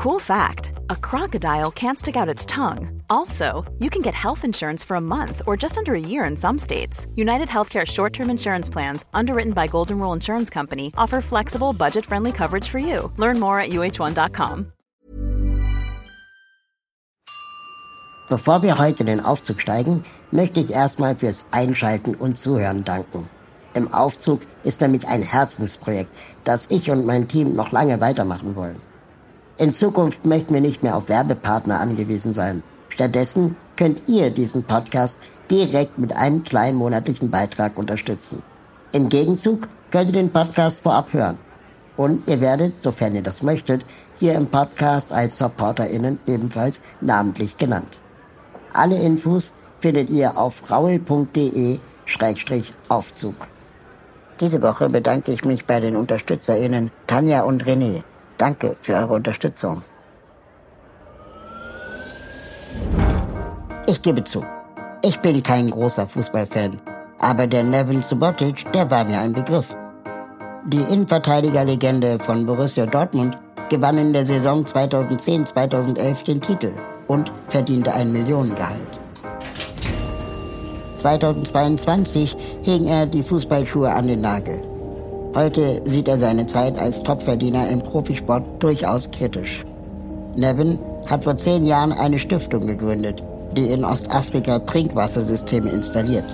Cool fact a crocodile can't stick out its tongue. Also, you can get health insurance for a month or just under a year in some states. United Healthcare short term insurance plans, underwritten by Golden Rule Insurance Company, offer flexible, budget friendly coverage for you. Learn more at uh1.com. Bevor wir heute in den Aufzug steigen, möchte ich erstmal fürs Einschalten und Zuhören danken. Im Aufzug ist damit ein Herzensprojekt, das ich und mein Team noch lange weitermachen wollen. In Zukunft möchten wir nicht mehr auf Werbepartner angewiesen sein. Stattdessen könnt ihr diesen Podcast direkt mit einem kleinen monatlichen Beitrag unterstützen. Im Gegenzug könnt ihr den Podcast vorab hören. Und ihr werdet, sofern ihr das möchtet, hier im Podcast als SupporterInnen ebenfalls namentlich genannt. Alle Infos findet ihr auf raul.de-aufzug. Diese Woche bedanke ich mich bei den UnterstützerInnen Tanja und René. Danke für eure Unterstützung. Ich gebe zu, ich bin kein großer Fußballfan, aber der Nevin Subotic, der war mir ein Begriff. Die Innenverteidigerlegende von Borussia Dortmund gewann in der Saison 2010-2011 den Titel und verdiente ein Millionengehalt. 2022 hing er die Fußballschuhe an den Nagel. Heute sieht er seine Zeit als Topverdiener im Profisport durchaus kritisch. Nevin hat vor zehn Jahren eine Stiftung gegründet, die in Ostafrika Trinkwassersysteme installiert.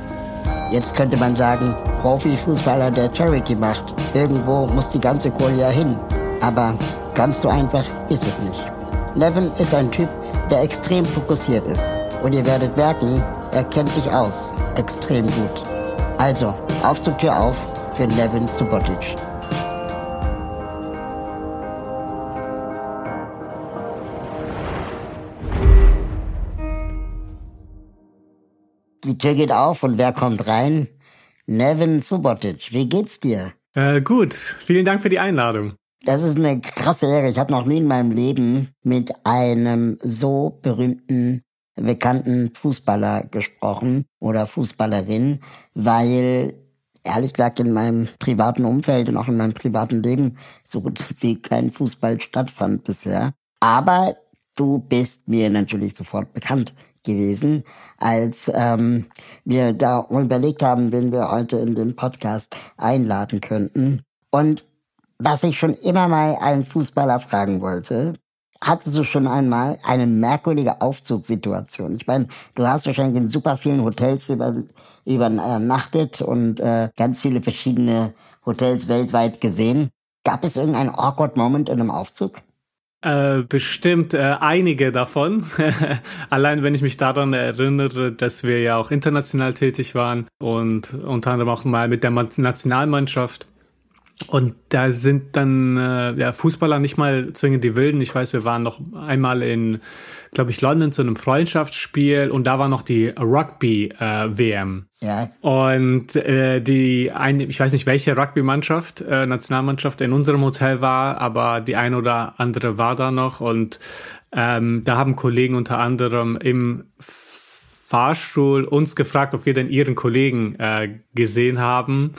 Jetzt könnte man sagen, Profifußballer, der Charity macht. Irgendwo muss die ganze Kohle ja hin. Aber ganz so einfach ist es nicht. Nevin ist ein Typ, der extrem fokussiert ist. Und ihr werdet merken, er kennt sich aus. Extrem gut. Also, auf zur Tür auf für Nevin Subotic. Die Tür geht auf und wer kommt rein? Nevin Subotic. Wie geht's dir? Äh, gut. Vielen Dank für die Einladung. Das ist eine krasse Ehre. Ich habe noch nie in meinem Leben mit einem so berühmten, bekannten Fußballer gesprochen oder Fußballerin, weil ehrlich gesagt in meinem privaten Umfeld und auch in meinem privaten Leben so gut wie kein Fußball stattfand bisher. Aber du bist mir natürlich sofort bekannt gewesen, als ähm, wir da überlegt haben, wen wir heute in den Podcast einladen könnten. Und was ich schon immer mal einen Fußballer fragen wollte, hattest du schon einmal eine merkwürdige Aufzugssituation? Ich meine, du hast wahrscheinlich in super vielen Hotels über, übernachtet und äh, ganz viele verschiedene Hotels weltweit gesehen. Gab es irgendeinen awkward Moment in einem Aufzug? Äh, bestimmt äh, einige davon. Allein wenn ich mich daran erinnere, dass wir ja auch international tätig waren und unter anderem auch mal mit der Nationalmannschaft und da sind dann äh, ja, Fußballer nicht mal zwingend die Wilden. Ich weiß, wir waren noch einmal in, glaube ich, London zu einem Freundschaftsspiel und da war noch die Rugby-WM. Äh, ja. Und äh, die eine, ich weiß nicht, welche Rugby-Mannschaft, äh, Nationalmannschaft in unserem Hotel war, aber die eine oder andere war da noch. Und ähm, da haben Kollegen unter anderem im Fahrstuhl uns gefragt, ob wir denn ihren Kollegen äh, gesehen haben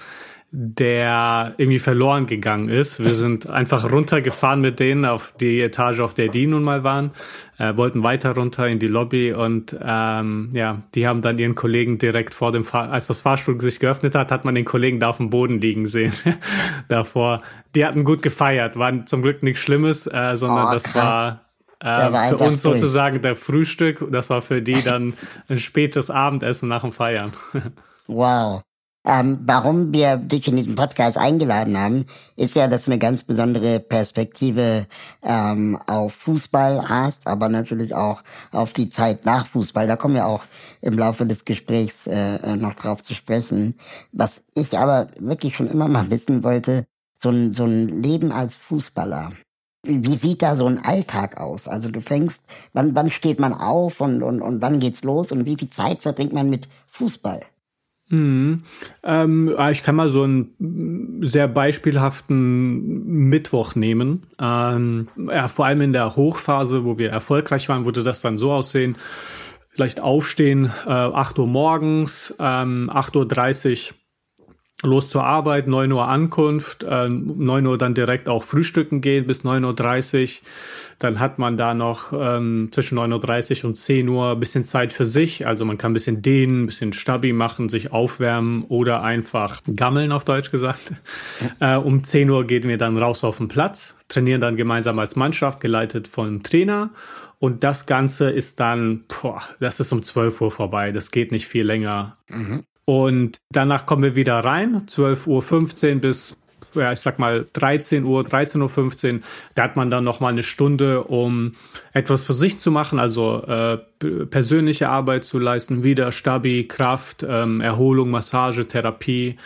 der irgendwie verloren gegangen ist. Wir sind einfach runtergefahren mit denen auf die Etage, auf der die nun mal waren, äh, wollten weiter runter in die Lobby und ähm, ja, die haben dann ihren Kollegen direkt vor dem Fahr als das Fahrstuhl sich geöffnet hat, hat man den Kollegen da auf dem Boden liegen sehen davor. Die hatten gut gefeiert, war zum Glück nichts Schlimmes, äh, sondern oh, das war äh, war für uns sozusagen der Frühstück. Das war für die dann ein spätes Abendessen nach dem Feiern. wow. Ähm, warum wir dich in diesen Podcast eingeladen haben, ist ja, dass du eine ganz besondere Perspektive ähm, auf Fußball hast, aber natürlich auch auf die Zeit nach Fußball. Da kommen wir auch im Laufe des Gesprächs äh, noch drauf zu sprechen. Was ich aber wirklich schon immer mal wissen wollte, so ein, so ein Leben als Fußballer. Wie, sieht da so ein Alltag aus? Also du fängst, wann, wann steht man auf und, und, und wann geht's los und wie viel Zeit verbringt man mit Fußball? Mhm. Ähm, ah, ich kann mal so einen sehr beispielhaften Mittwoch nehmen. Ähm, ja, vor allem in der Hochphase, wo wir erfolgreich waren, würde das dann so aussehen. Vielleicht aufstehen, äh, 8 Uhr morgens, ähm, 8.30 Uhr los zur Arbeit, 9 Uhr Ankunft, äh, 9 Uhr dann direkt auch frühstücken gehen bis 9.30 Uhr. Dann hat man da noch ähm, zwischen 9.30 Uhr und 10 Uhr ein bisschen Zeit für sich. Also man kann ein bisschen dehnen, ein bisschen Stabi machen, sich aufwärmen oder einfach gammeln, auf Deutsch gesagt. Äh, um 10 Uhr gehen wir dann raus auf den Platz, trainieren dann gemeinsam als Mannschaft, geleitet von Trainer. Und das Ganze ist dann, boah, das ist um 12 Uhr vorbei. Das geht nicht viel länger. Mhm. Und danach kommen wir wieder rein, 12.15 Uhr bis, ja, ich sag mal 13 Uhr, 13.15 Uhr. Da hat man dann nochmal eine Stunde, um etwas für sich zu machen, also äh, persönliche Arbeit zu leisten, wieder Stabi, Kraft, ähm, Erholung, Massage, Therapie.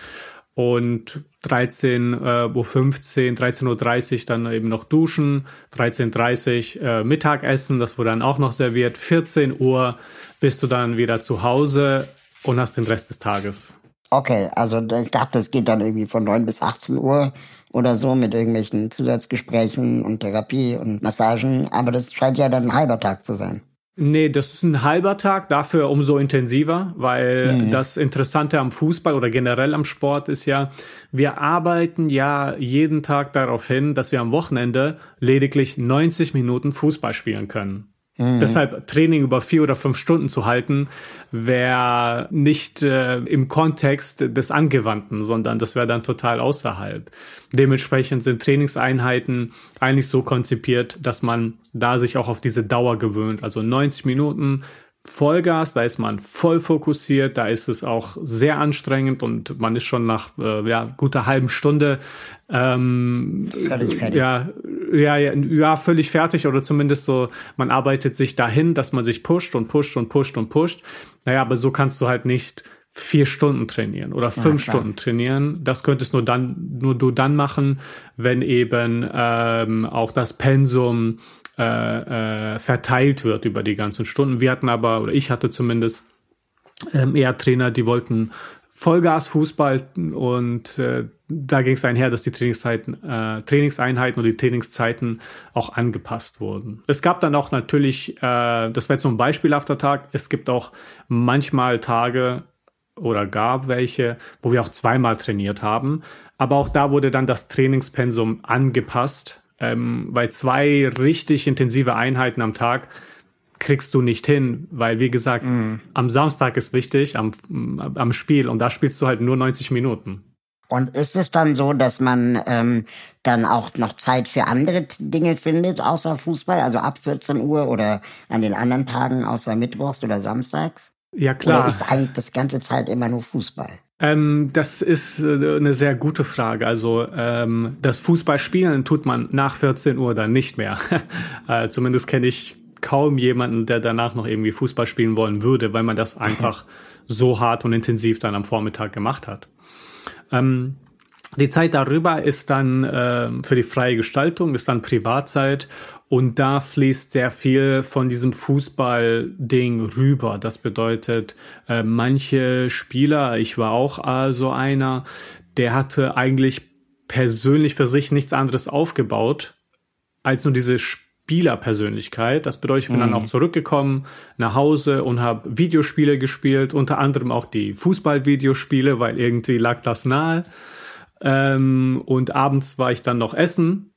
Und 13.15 Uhr, 13.30 Uhr dann eben noch duschen, 13.30 Uhr äh, Mittagessen, das wurde dann auch noch serviert, 14 Uhr bist du dann wieder zu Hause, und hast den Rest des Tages. Okay, also ich dachte, es geht dann irgendwie von 9 bis 18 Uhr oder so mit irgendwelchen Zusatzgesprächen und Therapie und Massagen, aber das scheint ja dann ein halber Tag zu sein. Nee, das ist ein halber Tag, dafür umso intensiver, weil mhm. das Interessante am Fußball oder generell am Sport ist ja, wir arbeiten ja jeden Tag darauf hin, dass wir am Wochenende lediglich 90 Minuten Fußball spielen können. Mhm. Deshalb Training über vier oder fünf Stunden zu halten, wäre nicht äh, im Kontext des Angewandten, sondern das wäre dann total außerhalb. Dementsprechend sind Trainingseinheiten eigentlich so konzipiert, dass man da sich auch auf diese Dauer gewöhnt. Also 90 Minuten Vollgas, da ist man voll fokussiert, da ist es auch sehr anstrengend und man ist schon nach äh, ja, guter halben Stunde ähm, völlig fertig. Ja, ja, ja, ja, völlig fertig oder zumindest so, man arbeitet sich dahin, dass man sich pusht und pusht und pusht und pusht. Naja, aber so kannst du halt nicht vier Stunden trainieren oder fünf ja, Stunden trainieren. Das könntest nur dann, nur du dann machen, wenn eben ähm, auch das Pensum äh, äh, verteilt wird über die ganzen Stunden. Wir hatten aber, oder ich hatte zumindest ähm, eher Trainer, die wollten Vollgas-Fußball und äh, da ging es einher, dass die Trainingszeiten, äh, Trainingseinheiten und die Trainingszeiten auch angepasst wurden. Es gab dann auch natürlich, äh, das wäre jetzt so ein beispielhafter Tag, es gibt auch manchmal Tage oder gab welche, wo wir auch zweimal trainiert haben. Aber auch da wurde dann das Trainingspensum angepasst ähm, weil zwei richtig intensive Einheiten am Tag kriegst du nicht hin, weil wie gesagt, mm. am Samstag ist wichtig, am, am Spiel und da spielst du halt nur 90 Minuten. Und ist es dann so, dass man ähm, dann auch noch Zeit für andere Dinge findet, außer Fußball, also ab 14 Uhr oder an den anderen Tagen außer Mittwochs oder Samstags? Ja, klar. Oder ist eigentlich das ganze Zeit immer nur Fußball? Ähm, das ist äh, eine sehr gute Frage. Also ähm, das Fußballspielen tut man nach 14 Uhr dann nicht mehr. äh, zumindest kenne ich kaum jemanden, der danach noch irgendwie Fußball spielen wollen würde, weil man das einfach so hart und intensiv dann am Vormittag gemacht hat. Ähm, die Zeit darüber ist dann äh, für die freie Gestaltung, ist dann Privatzeit und da fließt sehr viel von diesem Fußball-Ding rüber. Das bedeutet, äh, manche Spieler, ich war auch äh, so einer, der hatte eigentlich persönlich für sich nichts anderes aufgebaut als nur diese Spielerpersönlichkeit. Das bedeutet, ich bin mhm. dann auch zurückgekommen nach Hause und habe Videospiele gespielt, unter anderem auch die Fußball-Videospiele, weil irgendwie lag das nahe. Ähm, und abends war ich dann noch essen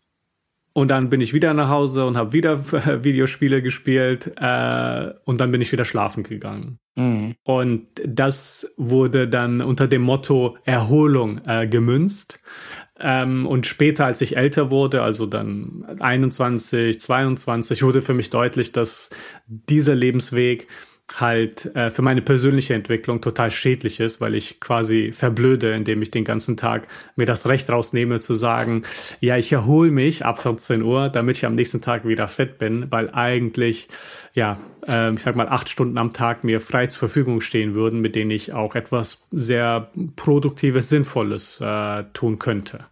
und dann bin ich wieder nach Hause und habe wieder Videospiele gespielt äh, und dann bin ich wieder schlafen gegangen. Mhm. Und das wurde dann unter dem Motto Erholung äh, gemünzt. Ähm, und später, als ich älter wurde, also dann 21, 22, wurde für mich deutlich, dass dieser Lebensweg halt äh, für meine persönliche Entwicklung total schädlich ist, weil ich quasi verblöde, indem ich den ganzen Tag mir das Recht rausnehme zu sagen, ja, ich erhole mich ab 14 Uhr, damit ich am nächsten Tag wieder fit bin, weil eigentlich, ja, äh, ich sag mal, acht Stunden am Tag mir frei zur Verfügung stehen würden, mit denen ich auch etwas sehr Produktives, Sinnvolles äh, tun könnte.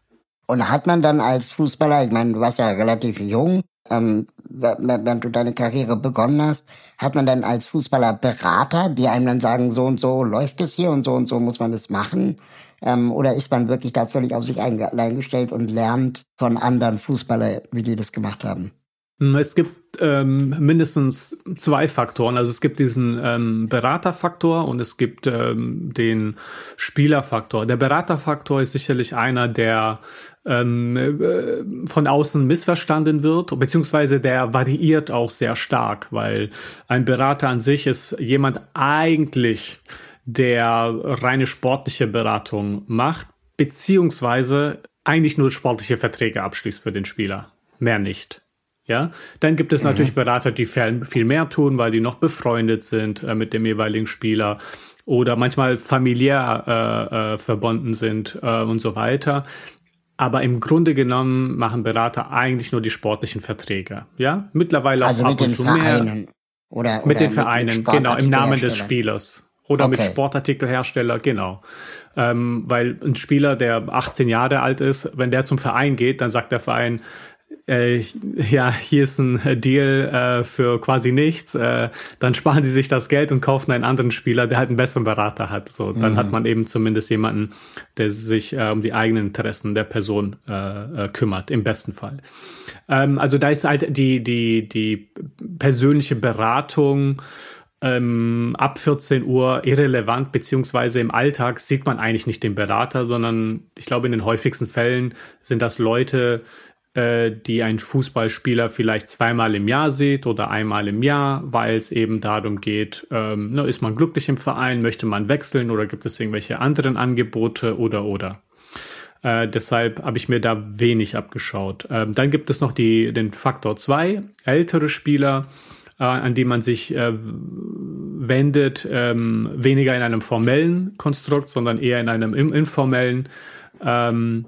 Und hat man dann als Fußballer, ich meine, du warst ja relativ jung, ähm, wenn du deine Karriere begonnen hast, hat man dann als Fußballer Berater, die einem dann sagen, so und so läuft es hier und so und so muss man es machen? Ähm, oder ist man wirklich da völlig auf sich eingestellt und lernt von anderen Fußballern, wie die das gemacht haben? Hm, es gibt ähm, mindestens zwei Faktoren. Also es gibt diesen ähm, Beraterfaktor und es gibt ähm, den Spielerfaktor. Der Beraterfaktor ist sicherlich einer, der ähm, äh, von außen missverstanden wird, beziehungsweise der variiert auch sehr stark, weil ein Berater an sich ist jemand eigentlich, der reine sportliche Beratung macht, beziehungsweise eigentlich nur sportliche Verträge abschließt für den Spieler. Mehr nicht. Ja, dann gibt es mhm. natürlich Berater, die viel mehr tun, weil die noch befreundet sind äh, mit dem jeweiligen Spieler oder manchmal familiär äh, äh, verbunden sind äh, und so weiter. Aber im Grunde genommen machen Berater eigentlich nur die sportlichen Verträge. Ja, mittlerweile also auch ab und zu mehr. Oder, oder mit den Vereinen, mit genau, im Namen des Spielers. Oder okay. mit Sportartikelhersteller, genau. Ähm, weil ein Spieler, der 18 Jahre alt ist, wenn der zum Verein geht, dann sagt der Verein, äh, ja, hier ist ein Deal äh, für quasi nichts, äh, dann sparen sie sich das Geld und kaufen einen anderen Spieler, der halt einen besseren Berater hat. So, dann mhm. hat man eben zumindest jemanden, der sich äh, um die eigenen Interessen der Person äh, äh, kümmert, im besten Fall. Ähm, also da ist halt die, die, die persönliche Beratung ähm, ab 14 Uhr irrelevant, beziehungsweise im Alltag sieht man eigentlich nicht den Berater, sondern ich glaube, in den häufigsten Fällen sind das Leute, die ein Fußballspieler vielleicht zweimal im Jahr sieht oder einmal im Jahr, weil es eben darum geht, ähm, ne, ist man glücklich im Verein, möchte man wechseln oder gibt es irgendwelche anderen Angebote oder oder. Äh, deshalb habe ich mir da wenig abgeschaut. Ähm, dann gibt es noch die, den Faktor zwei ältere Spieler, äh, an die man sich äh, wendet, ähm, weniger in einem formellen Konstrukt, sondern eher in einem informellen. Ähm,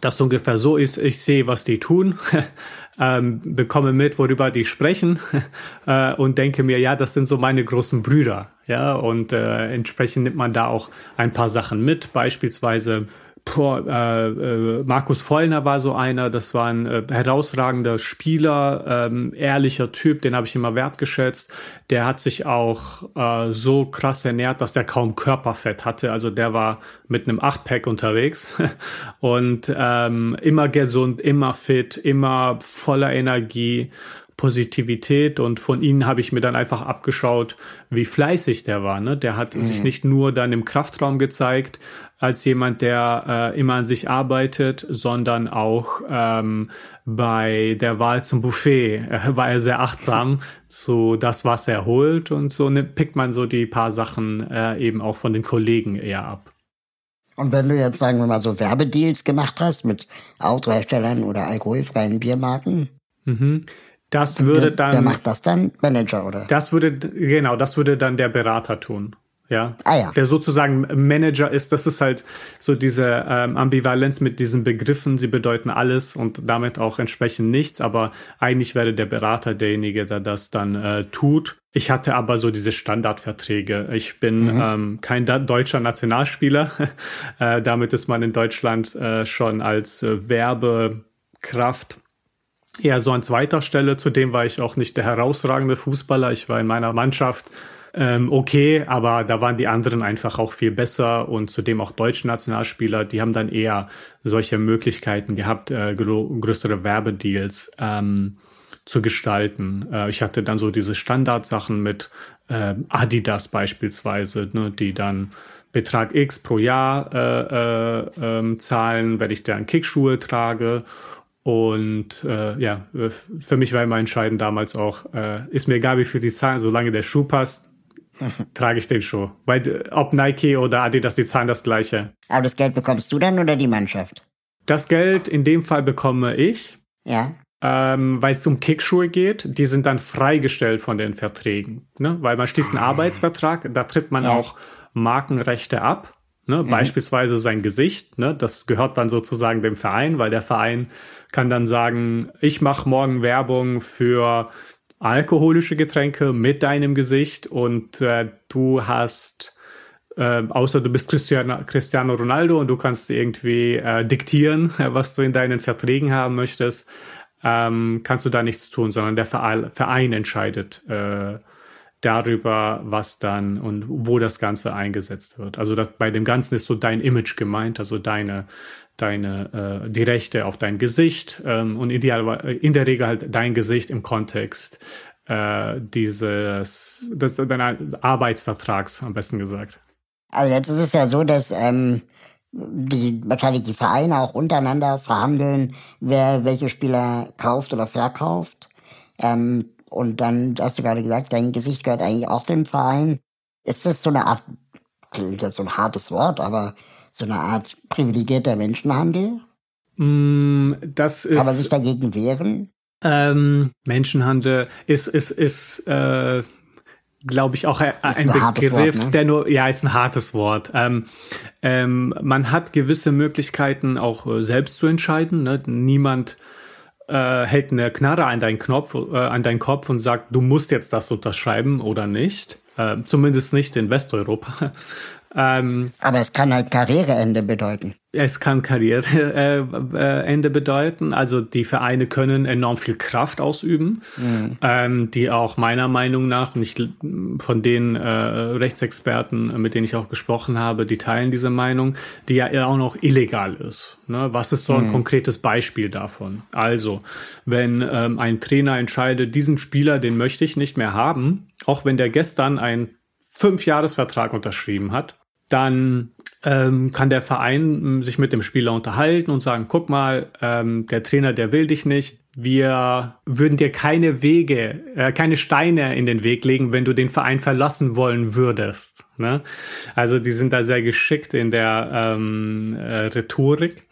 das ungefähr so ist, ich sehe, was die tun, ähm, bekomme mit, worüber die sprechen äh, und denke mir, ja, das sind so meine großen Brüder. Ja, und äh, entsprechend nimmt man da auch ein paar Sachen mit, beispielsweise Boah, äh, äh, Markus Vollner war so einer, das war ein äh, herausragender Spieler, ähm, ehrlicher Typ, den habe ich immer wertgeschätzt. Der hat sich auch äh, so krass ernährt, dass der kaum Körperfett hatte. Also der war mit einem Achtpack unterwegs und ähm, immer gesund, immer fit, immer voller Energie. Positivität und von ihnen habe ich mir dann einfach abgeschaut, wie fleißig der war. Ne? Der hat mhm. sich nicht nur dann im Kraftraum gezeigt, als jemand, der äh, immer an sich arbeitet, sondern auch ähm, bei der Wahl zum Buffet äh, war er sehr achtsam zu das, was er holt und so ne, pickt man so die paar Sachen äh, eben auch von den Kollegen eher ab. Und wenn du jetzt, sagen wir mal, so Werbedeals gemacht hast mit Autoherstellern oder alkoholfreien Biermarken? Mhm. Das würde dann. Wer macht das dann? Manager, oder? Das würde, genau, das würde dann der Berater tun ja, ah, ja. der sozusagen Manager ist. Das ist halt so diese ähm, Ambivalenz mit diesen Begriffen. Sie bedeuten alles und damit auch entsprechend nichts, aber eigentlich wäre der Berater derjenige, der das dann äh, tut. Ich hatte aber so diese Standardverträge. Ich bin mhm. ähm, kein deutscher Nationalspieler. äh, damit ist man in Deutschland äh, schon als äh, Werbekraft eher so an zweiter Stelle. Zudem war ich auch nicht der herausragende Fußballer. Ich war in meiner Mannschaft ähm, okay, aber da waren die anderen einfach auch viel besser und zudem auch deutsche Nationalspieler, die haben dann eher solche Möglichkeiten gehabt, äh, größere Werbedeals ähm, zu gestalten. Äh, ich hatte dann so diese Standardsachen mit äh, Adidas beispielsweise, ne, die dann Betrag X pro Jahr äh, äh, ähm, zahlen, wenn ich dann Kickschuhe trage. Und äh, ja, für mich war immer entscheidend damals auch, äh, ist mir egal, wie viel die zahlen, solange der Schuh passt, trage ich den Schuh. Weil ob Nike oder Adidas, die zahlen das gleiche. Aber das Geld bekommst du dann oder die Mannschaft? Das Geld in dem Fall bekomme ich. Ja. Ähm, weil es um Kickschuhe geht, die sind dann freigestellt von den Verträgen. Ne? Weil man schließt einen ah. Arbeitsvertrag, da tritt man ja. auch Markenrechte ab. Ne? Mhm. Beispielsweise sein Gesicht, ne? das gehört dann sozusagen dem Verein, weil der Verein kann dann sagen, ich mache morgen Werbung für alkoholische Getränke mit deinem Gesicht und äh, du hast, äh, außer du bist Cristiano, Cristiano Ronaldo und du kannst irgendwie äh, diktieren, was du in deinen Verträgen haben möchtest, ähm, kannst du da nichts tun, sondern der Verein, Verein entscheidet, äh, darüber, was dann und wo das Ganze eingesetzt wird. Also das, bei dem Ganzen ist so dein Image gemeint, also deine, deine, äh, die Rechte auf dein Gesicht ähm, und ideal, in der Regel halt dein Gesicht im Kontext äh, dieses, des, deines Arbeitsvertrags, am besten gesagt. Also jetzt ist es ja so, dass ähm, die wahrscheinlich die Vereine auch untereinander verhandeln, wer welche Spieler kauft oder verkauft. Ähm, und dann hast du gerade gesagt, dein Gesicht gehört eigentlich auch dem Verein. Ist das so eine Art, klingt jetzt so ein hartes Wort, aber so eine Art privilegierter Menschenhandel? Mm, das ist. Kann man sich dagegen wehren? Ähm, Menschenhandel ist, ist, ist, äh, glaube ich, auch ein, ein Begriff, Wort, ne? der nur, ja, ist ein hartes Wort. Ähm, ähm, man hat gewisse Möglichkeiten auch äh, selbst zu entscheiden. Ne? Niemand äh, hält eine Knarre an deinen Knopf, äh, an deinen Kopf und sagt, du musst jetzt das unterschreiben oder nicht. Äh, zumindest nicht in Westeuropa. Ähm, Aber es kann halt Karriereende bedeuten. Es kann Karriereende bedeuten. Also die Vereine können enorm viel Kraft ausüben, mhm. ähm, die auch meiner Meinung nach, und ich, von den äh, Rechtsexperten, mit denen ich auch gesprochen habe, die teilen diese Meinung, die ja auch noch illegal ist. Ne? Was ist so ein mhm. konkretes Beispiel davon? Also, wenn ähm, ein Trainer entscheidet, diesen Spieler, den möchte ich nicht mehr haben, auch wenn der gestern einen Fünfjahresvertrag unterschrieben hat, dann ähm, kann der Verein ähm, sich mit dem Spieler unterhalten und sagen, guck mal, ähm, der Trainer, der will dich nicht. Wir würden dir keine Wege, äh, keine Steine in den Weg legen, wenn du den Verein verlassen wollen würdest. Ne? Also die sind da sehr geschickt in der ähm, äh, Rhetorik.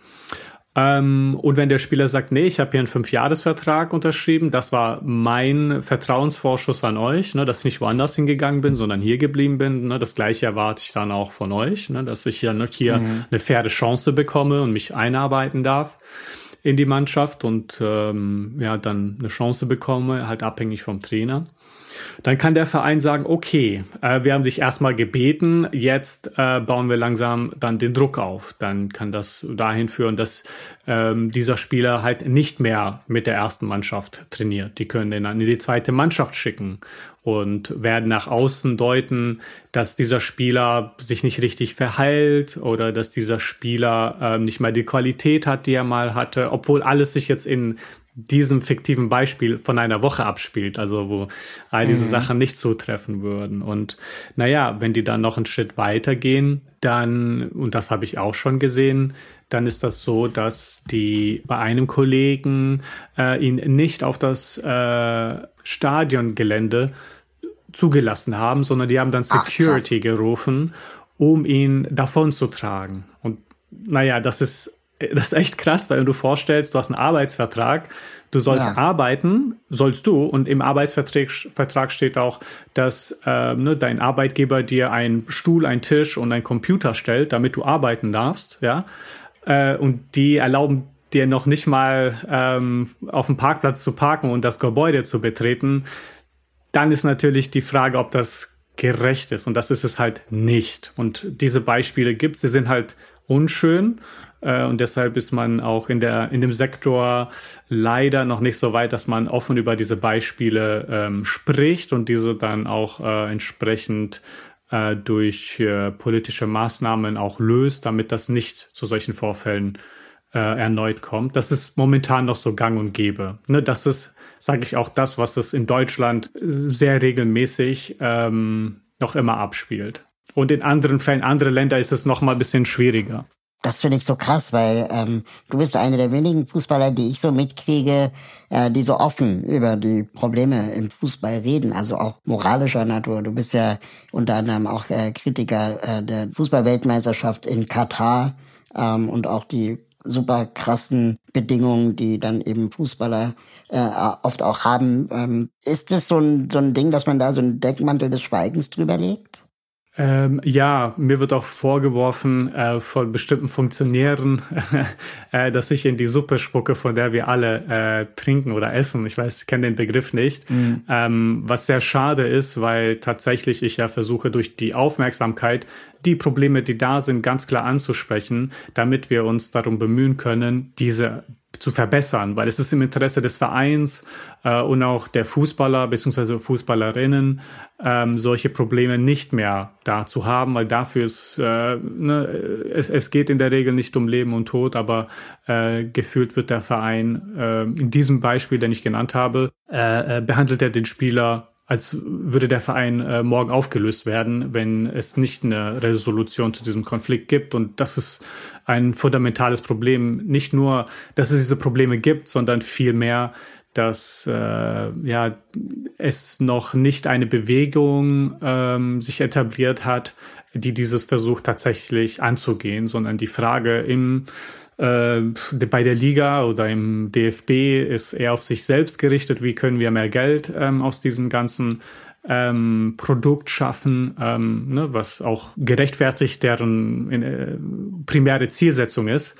Ähm, und wenn der Spieler sagt, nee, ich habe hier einen Fünfjahresvertrag unterschrieben, das war mein Vertrauensvorschuss an euch, ne, dass ich nicht woanders hingegangen bin, sondern hier geblieben bin. Ne, das gleiche erwarte ich dann auch von euch, ne, dass ich hier, ne, hier mhm. eine faire Chance bekomme und mich einarbeiten darf in die Mannschaft und ähm, ja, dann eine Chance bekomme, halt abhängig vom Trainer. Dann kann der Verein sagen, okay, äh, wir haben dich erstmal gebeten, jetzt äh, bauen wir langsam dann den Druck auf. Dann kann das dahin führen, dass ähm, dieser Spieler halt nicht mehr mit der ersten Mannschaft trainiert. Die können ihn dann in die zweite Mannschaft schicken und werden nach außen deuten, dass dieser Spieler sich nicht richtig verhält oder dass dieser Spieler ähm, nicht mal die Qualität hat, die er mal hatte, obwohl alles sich jetzt in diesem fiktiven Beispiel von einer Woche abspielt, also wo all diese mhm. Sachen nicht zutreffen würden. Und naja, wenn die dann noch einen Schritt weitergehen, dann, und das habe ich auch schon gesehen, dann ist das so, dass die bei einem Kollegen äh, ihn nicht auf das äh, Stadiongelände zugelassen haben, sondern die haben dann Security Ach, gerufen, um ihn davon zu tragen. Und naja, das ist das ist echt krass, weil du vorstellst, du hast einen Arbeitsvertrag, du sollst ja. arbeiten, sollst du, und im Arbeitsvertrag Vertrag steht auch, dass äh, ne, dein Arbeitgeber dir einen Stuhl, einen Tisch und einen Computer stellt, damit du arbeiten darfst, ja. Äh, und die erlauben dir noch nicht mal ähm, auf dem Parkplatz zu parken und das Gebäude zu betreten. Dann ist natürlich die Frage, ob das gerecht ist. Und das ist es halt nicht. Und diese Beispiele gibt es, sie sind halt unschön äh, und deshalb ist man auch in, der, in dem Sektor leider noch nicht so weit, dass man offen über diese Beispiele ähm, spricht und diese dann auch äh, entsprechend äh, durch äh, politische Maßnahmen auch löst, damit das nicht zu solchen Vorfällen äh, erneut kommt. Das ist momentan noch so gang und gäbe. Ne, das ist, sage ich auch, das, was es in Deutschland sehr regelmäßig ähm, noch immer abspielt. Und in anderen Fällen, andere Länder ist es noch mal ein bisschen schwieriger. Das finde ich so krass, weil ähm, du bist einer der wenigen Fußballer, die ich so mitkriege, äh, die so offen über die Probleme im Fußball reden, also auch moralischer Natur. Du bist ja unter anderem auch äh, Kritiker äh, der Fußballweltmeisterschaft in Katar ähm, und auch die super krassen Bedingungen, die dann eben Fußballer äh, oft auch haben. Ähm, ist das so ein, so ein Ding, dass man da so einen Deckmantel des Schweigens drüber legt? Ähm, ja, mir wird auch vorgeworfen äh, von bestimmten Funktionären, äh, dass ich in die Suppe spucke, von der wir alle äh, trinken oder essen. Ich weiß, ich kenne den Begriff nicht. Mhm. Ähm, was sehr schade ist, weil tatsächlich ich ja versuche, durch die Aufmerksamkeit die Probleme, die da sind, ganz klar anzusprechen, damit wir uns darum bemühen können, diese zu verbessern, weil es ist im Interesse des Vereins äh, und auch der Fußballer bzw. Fußballerinnen, ähm, solche Probleme nicht mehr da zu haben, weil dafür ist, äh, ne, es, es geht in der Regel nicht um Leben und Tod, aber äh, gefühlt wird der Verein äh, in diesem Beispiel, den ich genannt habe, äh, äh behandelt er den Spieler als würde der Verein äh, morgen aufgelöst werden, wenn es nicht eine Resolution zu diesem Konflikt gibt. Und das ist ein fundamentales Problem. Nicht nur, dass es diese Probleme gibt, sondern vielmehr, dass äh, ja, es noch nicht eine Bewegung ähm, sich etabliert hat, die dieses versucht tatsächlich anzugehen, sondern die Frage im äh, bei der Liga oder im DFB ist eher auf sich selbst gerichtet, wie können wir mehr Geld ähm, aus diesem ganzen ähm, Produkt schaffen, ähm, ne, was auch gerechtfertigt deren äh, primäre Zielsetzung ist.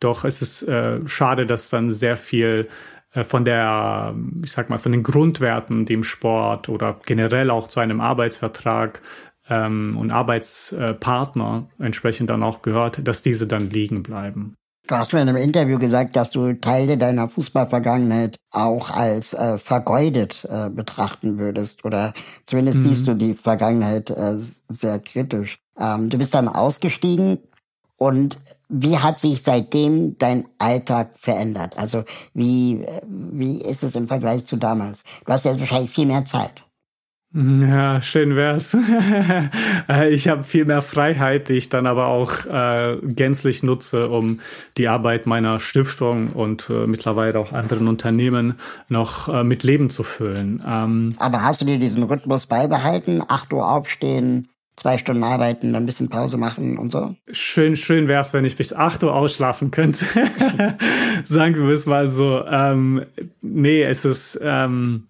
Doch es ist äh, schade, dass dann sehr viel äh, von der, ich sag mal, von den Grundwerten, dem Sport oder generell auch zu einem Arbeitsvertrag ähm, und Arbeitspartner entsprechend dann auch gehört, dass diese dann liegen bleiben. Du hast mir in einem Interview gesagt, dass du Teile deiner Fußballvergangenheit auch als äh, vergeudet äh, betrachten würdest. Oder zumindest mhm. siehst du die Vergangenheit äh, sehr kritisch. Ähm, du bist dann ausgestiegen und wie hat sich seitdem dein Alltag verändert? Also wie, äh, wie ist es im Vergleich zu damals? Du hast jetzt wahrscheinlich viel mehr Zeit. Ja, schön wär's. Äh, ich habe viel mehr Freiheit, die ich dann aber auch äh, gänzlich nutze, um die Arbeit meiner Stiftung und äh, mittlerweile auch anderen Unternehmen noch äh, mit Leben zu füllen. Ähm, aber hast du dir diesen Rhythmus beibehalten? Acht Uhr aufstehen, zwei Stunden arbeiten, dann ein bisschen Pause machen und so? Schön, schön wär's, wenn ich bis acht Uhr ausschlafen könnte. Sagen wir es mal so. Ähm, nee, es ist... Ähm,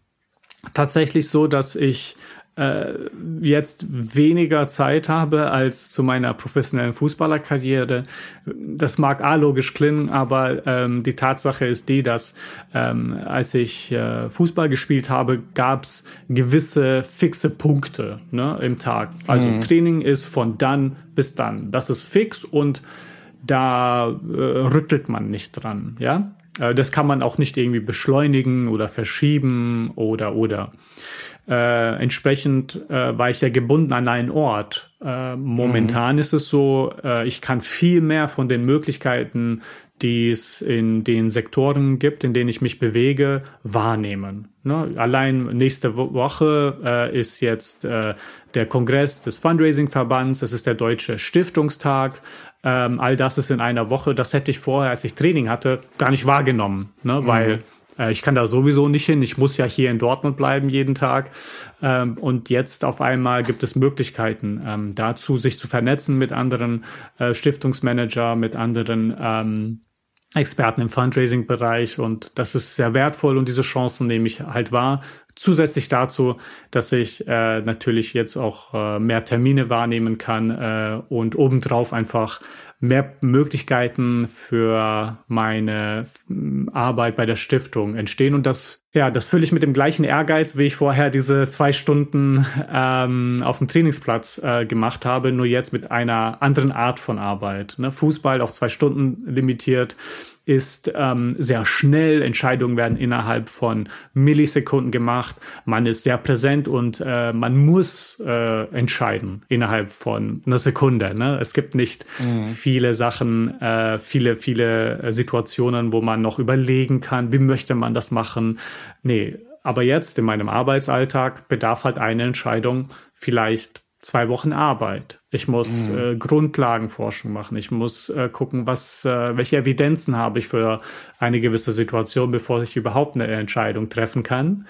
tatsächlich so, dass ich äh, jetzt weniger Zeit habe als zu meiner professionellen Fußballerkarriere. Das mag A logisch klingen, aber ähm, die Tatsache ist die, dass ähm, als ich äh, Fußball gespielt habe, gab es gewisse fixe Punkte ne, im Tag. Also mhm. Training ist von dann bis dann. Das ist fix und da äh, rüttelt man nicht dran, ja. Äh, das kann man auch nicht irgendwie beschleunigen oder verschieben oder oder. Äh, entsprechend äh, war ich ja gebunden an einen Ort. Äh, momentan mhm. ist es so, äh, ich kann viel mehr von den Möglichkeiten, die es in den Sektoren gibt, in denen ich mich bewege, wahrnehmen. Ne? Allein nächste Woche äh, ist jetzt äh, der Kongress des Fundraising-Verbands, es ist der Deutsche Stiftungstag. Ähm, all das ist in einer Woche. Das hätte ich vorher, als ich Training hatte, gar nicht wahrgenommen, ne? Mhm. weil äh, ich kann da sowieso nicht hin. Ich muss ja hier in Dortmund bleiben jeden Tag. Ähm, und jetzt auf einmal gibt es Möglichkeiten ähm, dazu, sich zu vernetzen mit anderen äh, Stiftungsmanager, mit anderen ähm, Experten im Fundraising-Bereich und das ist sehr wertvoll und diese Chancen nehme ich halt wahr. Zusätzlich dazu, dass ich äh, natürlich jetzt auch äh, mehr Termine wahrnehmen kann äh, und obendrauf einfach mehr Möglichkeiten für meine Arbeit bei der Stiftung entstehen. Und das, ja, das fülle ich mit dem gleichen Ehrgeiz, wie ich vorher diese zwei Stunden ähm, auf dem Trainingsplatz äh, gemacht habe, nur jetzt mit einer anderen Art von Arbeit. Ne? Fußball auf zwei Stunden limitiert ist ähm, sehr schnell. Entscheidungen werden innerhalb von Millisekunden gemacht. Man ist sehr präsent und äh, man muss äh, entscheiden innerhalb von einer Sekunde. Ne? Es gibt nicht mhm. viele Sachen, äh, viele, viele Situationen, wo man noch überlegen kann, wie möchte man das machen. Nee, aber jetzt in meinem Arbeitsalltag bedarf halt eine Entscheidung vielleicht zwei Wochen Arbeit. Ich muss mhm. äh, Grundlagenforschung machen. Ich muss äh, gucken, was, äh, welche Evidenzen habe ich für eine gewisse Situation, bevor ich überhaupt eine Entscheidung treffen kann.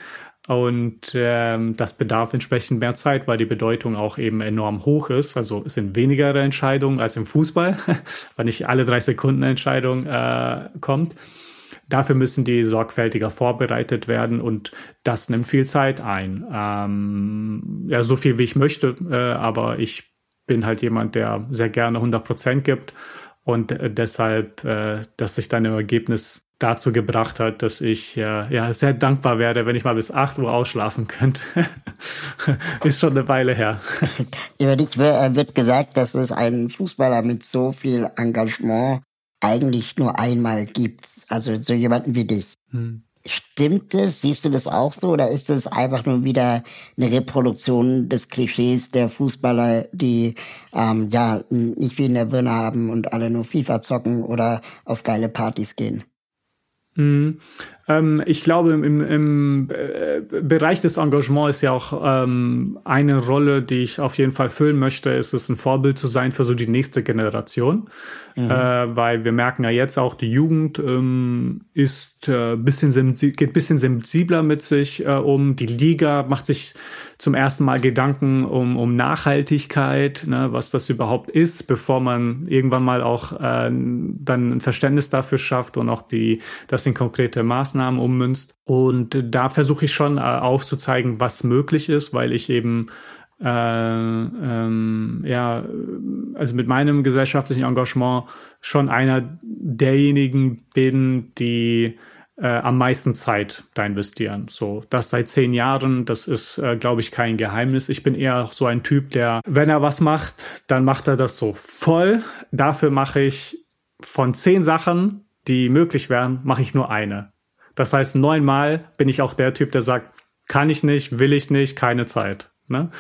Und ähm, das bedarf entsprechend mehr Zeit, weil die Bedeutung auch eben enorm hoch ist. Also es sind weniger Entscheidungen als im Fußball, weil nicht alle drei Sekunden Entscheidung äh, kommt. Dafür müssen die sorgfältiger vorbereitet werden und das nimmt viel Zeit ein. Ähm, ja, so viel wie ich möchte, äh, aber ich bin halt jemand, der sehr gerne 100 Prozent gibt und äh, deshalb, äh, dass sich dann im Ergebnis dazu gebracht hat, dass ich äh, ja sehr dankbar werde, wenn ich mal bis 8 Uhr ausschlafen könnte. ist schon eine Weile her. Über dich wird gesagt, dass es ein Fußballer mit so viel Engagement eigentlich nur einmal gibt. Also so jemanden wie dich. Hm. Stimmt es? Siehst du das auch so? Oder ist es einfach nur wieder eine Reproduktion des Klischees der Fußballer, die ähm, ja nicht viel in der Birne haben und alle nur FIFA zocken oder auf geile Partys gehen? Mhm. Ähm, ich glaube, im, im äh, Bereich des Engagements ist ja auch ähm, eine Rolle, die ich auf jeden Fall füllen möchte, ist es ein Vorbild zu sein für so die nächste Generation. Mhm. Äh, weil wir merken ja jetzt auch, die Jugend ähm, ist äh, bisschen geht bisschen sensibler mit sich äh, um. Die Liga macht sich zum ersten Mal Gedanken um, um Nachhaltigkeit, ne, was das überhaupt ist, bevor man irgendwann mal auch äh, dann ein Verständnis dafür schafft und auch die, das in konkrete Maßnahmen ummünzt. Und da versuche ich schon äh, aufzuzeigen, was möglich ist, weil ich eben äh, ähm, ja, also mit meinem gesellschaftlichen Engagement schon einer derjenigen bin, die äh, am meisten Zeit da investieren. So, das seit zehn Jahren, das ist, äh, glaube ich, kein Geheimnis. Ich bin eher so ein Typ, der, wenn er was macht, dann macht er das so voll. Dafür mache ich von zehn Sachen, die möglich wären, mache ich nur eine. Das heißt, neunmal bin ich auch der Typ, der sagt, kann ich nicht, will ich nicht, keine Zeit. Ne?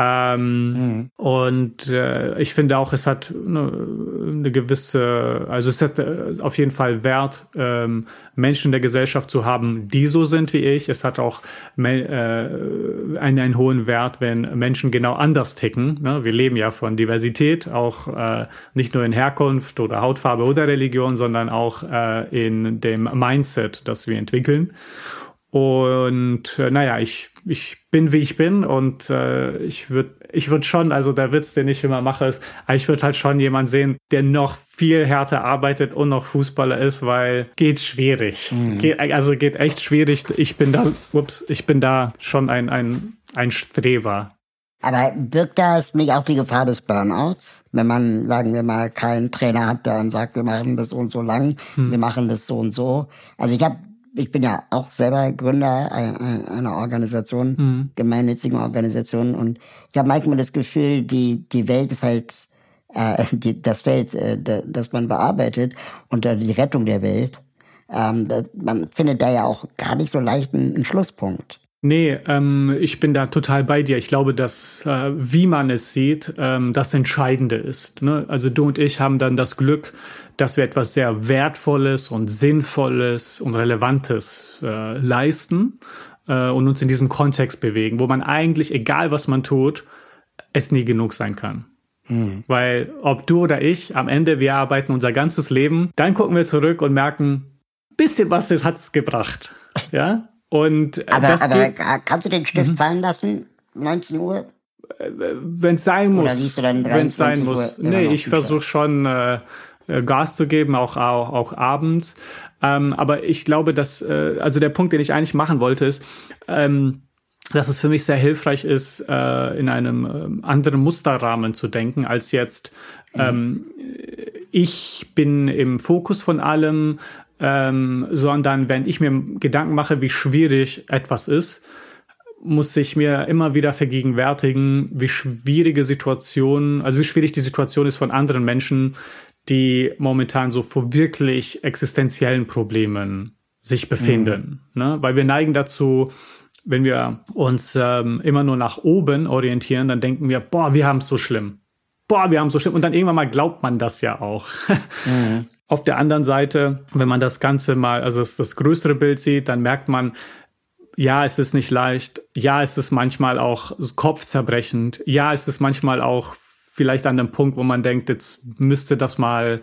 Ähm, mhm. Und äh, ich finde auch, es hat eine, eine, gewisse, also es hat äh, auf jeden Fall Wert, ähm, Menschen der Gesellschaft zu haben, die so sind wie ich. Es hat auch äh, einen, einen hohen Wert, wenn Menschen genau anders ticken. Ne? Wir leben ja von Diversität, auch äh, nicht nur in Herkunft oder Hautfarbe oder Religion, sondern auch äh, in dem Mindset, das wir entwickeln. Und äh, naja, ich, ich bin wie ich bin und äh, ich würde ich würd schon, also der Witz, den ich immer mache, ist, ich würde halt schon jemand sehen, der noch viel härter arbeitet und noch Fußballer ist, weil geht schwierig. Mhm. Geht, also geht echt schwierig. Ich bin da, ups, ich bin da schon ein, ein, ein Streber. Aber birgt das nicht auch die Gefahr des Burnouts? Wenn man, sagen wir mal, keinen Trainer hat, der dann sagt, wir machen das so und so lang, hm. wir machen das so und so. Also ich habe ich bin ja auch selber Gründer einer Organisation, mhm. gemeinnützigen Organisation und ich habe manchmal das Gefühl, die, die Welt ist halt äh, die, das Feld, äh, das man bearbeitet unter die Rettung der Welt. Ähm, man findet da ja auch gar nicht so leicht einen, einen Schlusspunkt. Nee, ähm, ich bin da total bei dir. Ich glaube, dass äh, wie man es sieht, ähm, das Entscheidende ist. Ne? Also du und ich haben dann das Glück, dass wir etwas sehr Wertvolles und Sinnvolles und Relevantes äh, leisten äh, und uns in diesem Kontext bewegen, wo man eigentlich, egal was man tut, es nie genug sein kann. Mhm. Weil ob du oder ich, am Ende, wir arbeiten unser ganzes Leben, dann gucken wir zurück und merken, bisschen was hat es gebracht. Ja? Und äh, aber, aber kannst du den Stift mhm. fallen lassen? 19 Uhr? Äh, wenn es sein muss. Wenn es sein muss. Nee, ich versuche schon äh, äh, Gas zu geben, auch, auch, auch abends. Ähm, aber ich glaube, dass, äh, also der Punkt, den ich eigentlich machen wollte, ist, ähm, dass es für mich sehr hilfreich ist, äh, in einem äh, anderen Musterrahmen zu denken, als jetzt mhm. ähm, ich bin im Fokus von allem, ähm, sondern wenn ich mir Gedanken mache, wie schwierig etwas ist, muss ich mir immer wieder vergegenwärtigen, wie schwierige Situationen, also wie schwierig die Situation ist von anderen Menschen, die momentan so vor wirklich existenziellen Problemen sich befinden. Mhm. Ne? Weil wir neigen dazu, wenn wir uns ähm, immer nur nach oben orientieren, dann denken wir, boah, wir haben es so schlimm. Boah, wir haben es so schlimm. Und dann irgendwann mal glaubt man das ja auch. Mhm. Auf der anderen Seite, wenn man das Ganze mal, also das, das größere Bild sieht, dann merkt man, ja, es ist nicht leicht. Ja, es ist manchmal auch kopfzerbrechend. Ja, es ist manchmal auch vielleicht an dem Punkt, wo man denkt, jetzt müsste das mal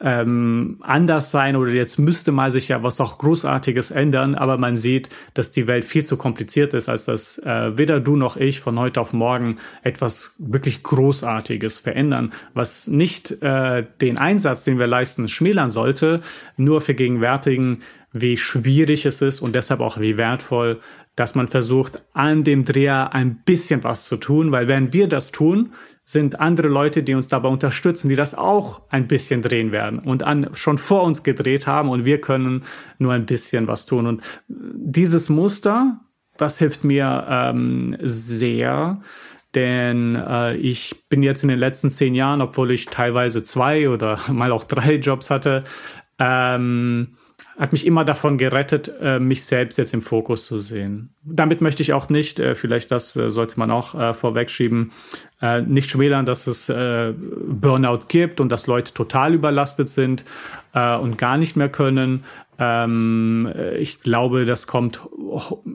ähm, anders sein oder jetzt müsste mal sich ja was auch Großartiges ändern, aber man sieht, dass die Welt viel zu kompliziert ist, als dass äh, weder du noch ich von heute auf morgen etwas wirklich Großartiges verändern, was nicht äh, den Einsatz, den wir leisten, schmälern sollte, nur vergegenwärtigen, wie schwierig es ist und deshalb auch wie wertvoll, dass man versucht, an dem Dreher ein bisschen was zu tun, weil wenn wir das tun, sind andere Leute, die uns dabei unterstützen, die das auch ein bisschen drehen werden und an, schon vor uns gedreht haben und wir können nur ein bisschen was tun. Und dieses Muster, das hilft mir ähm, sehr, denn äh, ich bin jetzt in den letzten zehn Jahren, obwohl ich teilweise zwei oder mal auch drei Jobs hatte, ähm, hat mich immer davon gerettet, äh, mich selbst jetzt im Fokus zu sehen. Damit möchte ich auch nicht, äh, vielleicht das äh, sollte man auch vorwegschieben, nicht schmälern, dass es Burnout gibt und dass Leute total überlastet sind und gar nicht mehr können. Ähm, ich glaube, das kommt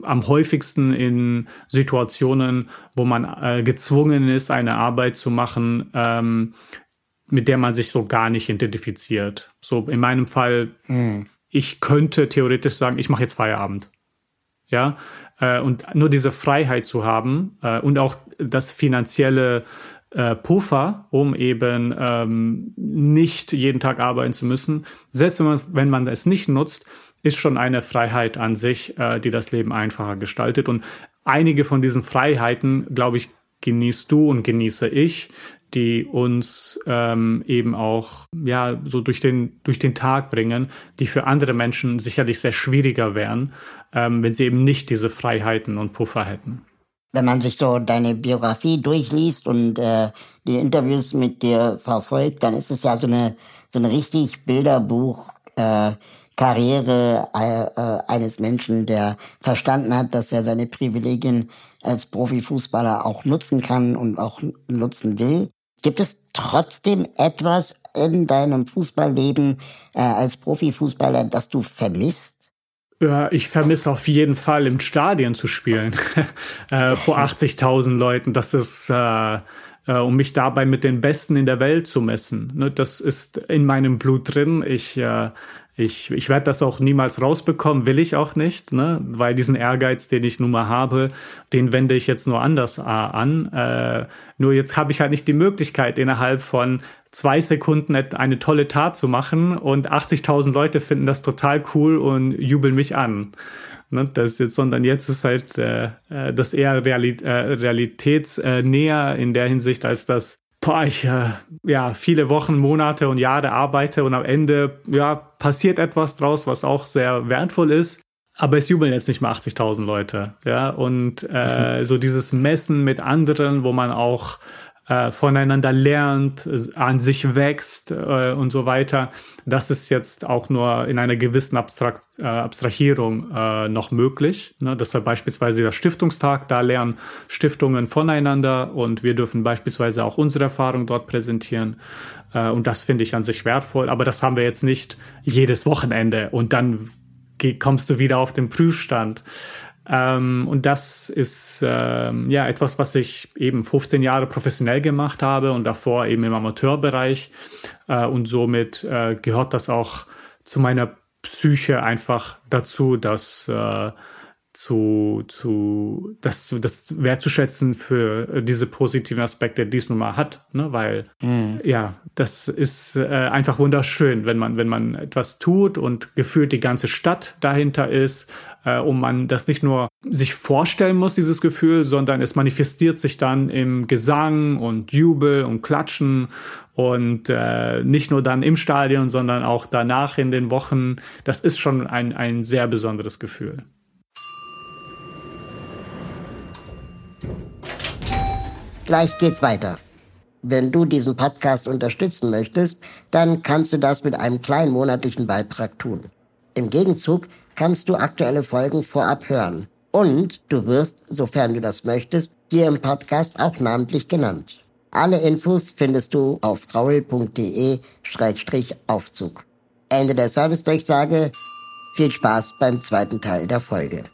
am häufigsten in Situationen, wo man gezwungen ist, eine Arbeit zu machen, ähm, mit der man sich so gar nicht identifiziert. So in meinem Fall mhm ich könnte theoretisch sagen, ich mache jetzt Feierabend. Ja, äh, und nur diese Freiheit zu haben äh, und auch das finanzielle äh, Puffer, um eben ähm, nicht jeden Tag arbeiten zu müssen, selbst wenn man, wenn man es nicht nutzt, ist schon eine Freiheit an sich, die das Leben einfacher gestaltet. Und einige von diesen Freiheiten, glaube ich, genießt du und genieße ich, die uns ähm, eben auch ja so durch den durch den Tag bringen, die für andere Menschen sicherlich sehr schwieriger wären, ähm, wenn sie eben nicht diese Freiheiten und Puffer hätten. Wenn man sich so deine Biografie durchliest und äh, die Interviews mit dir verfolgt, dann ist es ja so eine so eine richtig Bilderbuch äh, Karriere äh, äh, eines Menschen, der verstanden hat, dass er seine Privilegien als Profifußballer auch nutzen kann und auch nutzen will. Gibt es trotzdem etwas in deinem Fußballleben äh, als Profifußballer, das du vermisst? Ja, ich vermisse auf jeden Fall im Stadion zu spielen äh, vor 80.000 Leuten. Das ist äh, äh, um mich dabei mit den Besten in der Welt zu messen. Ne, das ist in meinem Blut drin. Ich äh, ich, ich werde das auch niemals rausbekommen, will ich auch nicht, ne? weil diesen Ehrgeiz, den ich nun mal habe, den wende ich jetzt nur anders äh, an. Äh, nur jetzt habe ich halt nicht die Möglichkeit, innerhalb von zwei Sekunden eine tolle Tat zu machen und 80.000 Leute finden das total cool und jubeln mich an. Ne? Das jetzt, sondern jetzt ist halt äh, äh das eher Reali äh, realitätsnäher in der Hinsicht, als das boah, ich äh, ja viele Wochen, Monate und Jahre arbeite und am Ende ja passiert etwas draus, was auch sehr wertvoll ist. Aber es jubeln jetzt nicht mal 80.000 Leute, ja und äh, so dieses Messen mit anderen, wo man auch äh, voneinander lernt, an sich wächst äh, und so weiter. Das ist jetzt auch nur in einer gewissen Abstrakt, äh, Abstrahierung äh, noch möglich. Ne? Deshalb beispielsweise der Stiftungstag, da lernen Stiftungen voneinander und wir dürfen beispielsweise auch unsere Erfahrung dort präsentieren. Äh, und das finde ich an sich wertvoll. Aber das haben wir jetzt nicht jedes Wochenende und dann kommst du wieder auf den Prüfstand. Ähm, und das ist ähm, ja etwas, was ich eben 15 Jahre professionell gemacht habe und davor eben im Amateurbereich. Äh, und somit äh, gehört das auch zu meiner Psyche einfach dazu, dass äh, zu, zu, das, das wertzuschätzen für diese positiven Aspekte, die es nun mal hat, ne? weil mhm. ja, das ist äh, einfach wunderschön, wenn man, wenn man etwas tut und gefühlt die ganze Stadt dahinter ist äh, und man das nicht nur sich vorstellen muss, dieses Gefühl, sondern es manifestiert sich dann im Gesang und Jubel und Klatschen und äh, nicht nur dann im Stadion, sondern auch danach in den Wochen. Das ist schon ein, ein sehr besonderes Gefühl. Gleich geht's weiter. Wenn du diesen Podcast unterstützen möchtest, dann kannst du das mit einem kleinen monatlichen Beitrag tun. Im Gegenzug kannst du aktuelle Folgen vorab hören. Und du wirst, sofern du das möchtest, hier im Podcast auch namentlich genannt. Alle Infos findest du auf raul.de-aufzug. Ende der Servicedurchsage. Viel Spaß beim zweiten Teil der Folge.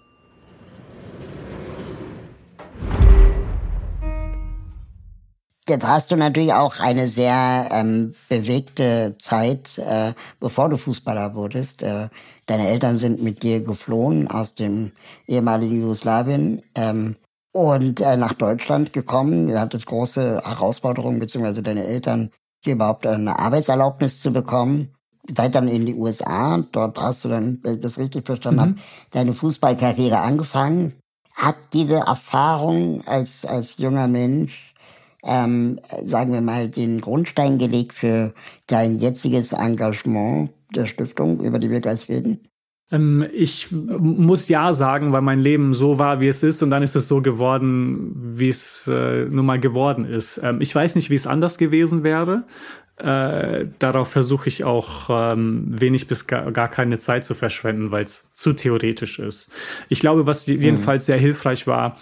Jetzt hast du natürlich auch eine sehr ähm, bewegte Zeit, äh, bevor du Fußballer wurdest. Äh, deine Eltern sind mit dir geflohen aus dem ehemaligen Jugoslawien ähm, und äh, nach Deutschland gekommen. Du hattest große Herausforderungen, beziehungsweise deine Eltern, hier überhaupt eine Arbeitserlaubnis zu bekommen. Seid dann in die USA, dort hast du dann, wenn ich das richtig verstanden mhm. habe, deine Fußballkarriere angefangen. Hat diese Erfahrung als, als junger Mensch ähm, sagen wir mal, den Grundstein gelegt für dein jetziges Engagement der Stiftung, über die wir gleich reden? Ähm, ich muss ja sagen, weil mein Leben so war, wie es ist, und dann ist es so geworden, wie es äh, nun mal geworden ist. Ähm, ich weiß nicht, wie es anders gewesen wäre. Äh, darauf versuche ich auch ähm, wenig bis gar, gar, keine Zeit zu verschwenden, weil es zu theoretisch ist. Ich glaube, was mhm. jedenfalls sehr hilfreich war,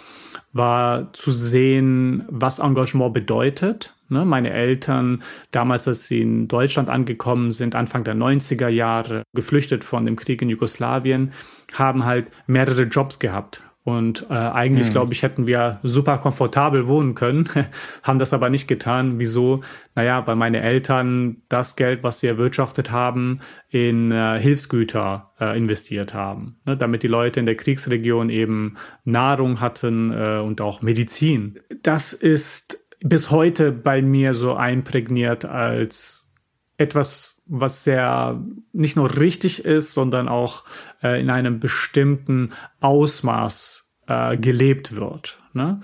war zu sehen, was Engagement bedeutet. Ne, meine Eltern, damals, als sie in Deutschland angekommen sind, Anfang der 90er Jahre, geflüchtet von dem Krieg in Jugoslawien, haben halt mehrere Jobs gehabt und äh, eigentlich, hm. glaube ich, hätten wir super komfortabel wohnen können, haben das aber nicht getan. Wieso? Naja, weil meine Eltern das Geld, was sie erwirtschaftet haben, in äh, Hilfsgüter äh, investiert haben, ne? damit die Leute in der Kriegsregion eben Nahrung hatten äh, und auch Medizin. Das ist bis heute bei mir so einprägniert als etwas was sehr nicht nur richtig ist, sondern auch äh, in einem bestimmten Ausmaß äh, gelebt wird. Ne?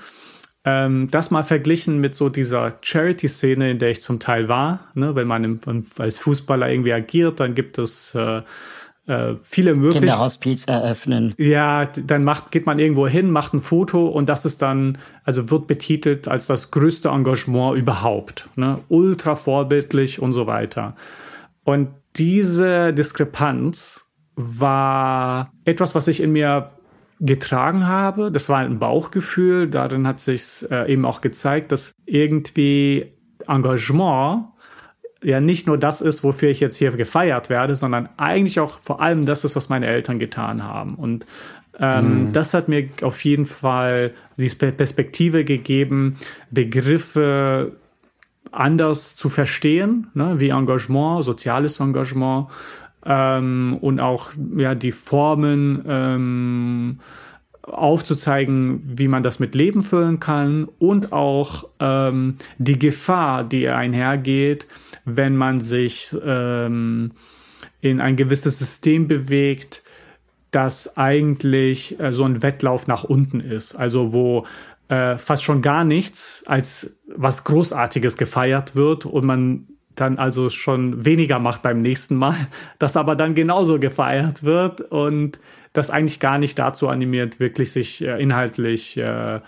Ähm, das mal verglichen mit so dieser Charity-Szene, in der ich zum Teil war. Ne? Wenn man im, als Fußballer irgendwie agiert, dann gibt es äh, äh, viele Möglichkeiten. Kinderhospiz eröffnen. Ja, dann macht, geht man irgendwo hin, macht ein Foto und das ist dann, also wird betitelt als das größte Engagement überhaupt. Ne? Ultra vorbildlich und so weiter. Und diese Diskrepanz war etwas, was ich in mir getragen habe. Das war ein Bauchgefühl. Darin hat sich äh, eben auch gezeigt, dass irgendwie Engagement ja nicht nur das ist, wofür ich jetzt hier gefeiert werde, sondern eigentlich auch vor allem das ist, was meine Eltern getan haben. Und ähm, mhm. das hat mir auf jeden Fall die Perspektive gegeben, Begriffe anders zu verstehen, ne, wie Engagement, soziales Engagement ähm, und auch ja die Formen ähm, aufzuzeigen, wie man das mit Leben füllen kann und auch ähm, die Gefahr, die einhergeht, wenn man sich ähm, in ein gewisses System bewegt, das eigentlich äh, so ein Wettlauf nach unten ist. Also wo äh, fast schon gar nichts als was Großartiges gefeiert wird und man dann also schon weniger macht beim nächsten Mal, das aber dann genauso gefeiert wird und das eigentlich gar nicht dazu animiert, wirklich sich äh, inhaltlich äh,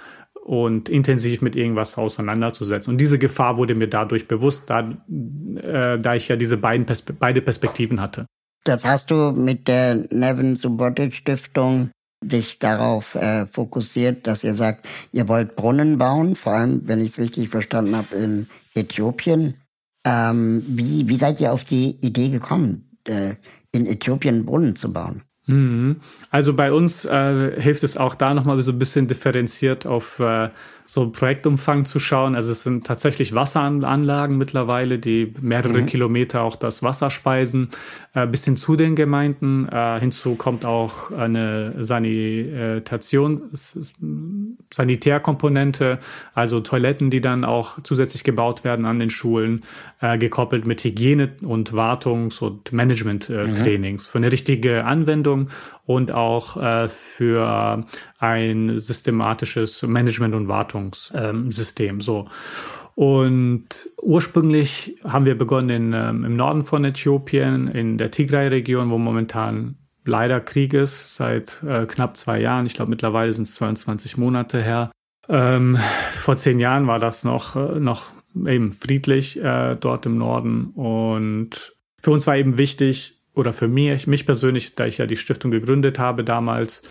und intensiv mit irgendwas auseinanderzusetzen. Und diese Gefahr wurde mir dadurch bewusst, da, äh, da ich ja diese beiden Perspe beide Perspektiven hatte. Das hast du mit der Nevin Subotic Stiftung sich darauf äh, fokussiert, dass ihr sagt, ihr wollt Brunnen bauen, vor allem, wenn ich es richtig verstanden habe, in Äthiopien. Ähm, wie, wie seid ihr auf die Idee gekommen, äh, in Äthiopien Brunnen zu bauen? Mhm. Also bei uns äh, hilft es auch da nochmal so ein bisschen differenziert auf äh, so Projektumfang zu schauen. Also es sind tatsächlich Wasseranlagen mittlerweile, die mehrere mhm. Kilometer auch das Wasser speisen, äh, bis hin zu den Gemeinden. Äh, hinzu kommt auch eine Sanitation, Sanitärkomponente, also Toiletten, die dann auch zusätzlich gebaut werden an den Schulen, äh, gekoppelt mit Hygiene- und Wartungs- und Management-Trainings mhm. für eine richtige Anwendung und auch äh, für ein systematisches Management- und Wartungssystem. So. Und ursprünglich haben wir begonnen in, ähm, im Norden von Äthiopien, in der Tigray-Region, wo momentan leider Krieg ist, seit äh, knapp zwei Jahren. Ich glaube, mittlerweile sind es 22 Monate her. Ähm, vor zehn Jahren war das noch, äh, noch eben friedlich äh, dort im Norden. Und für uns war eben wichtig, oder für mich, mich persönlich, da ich ja die Stiftung gegründet habe damals,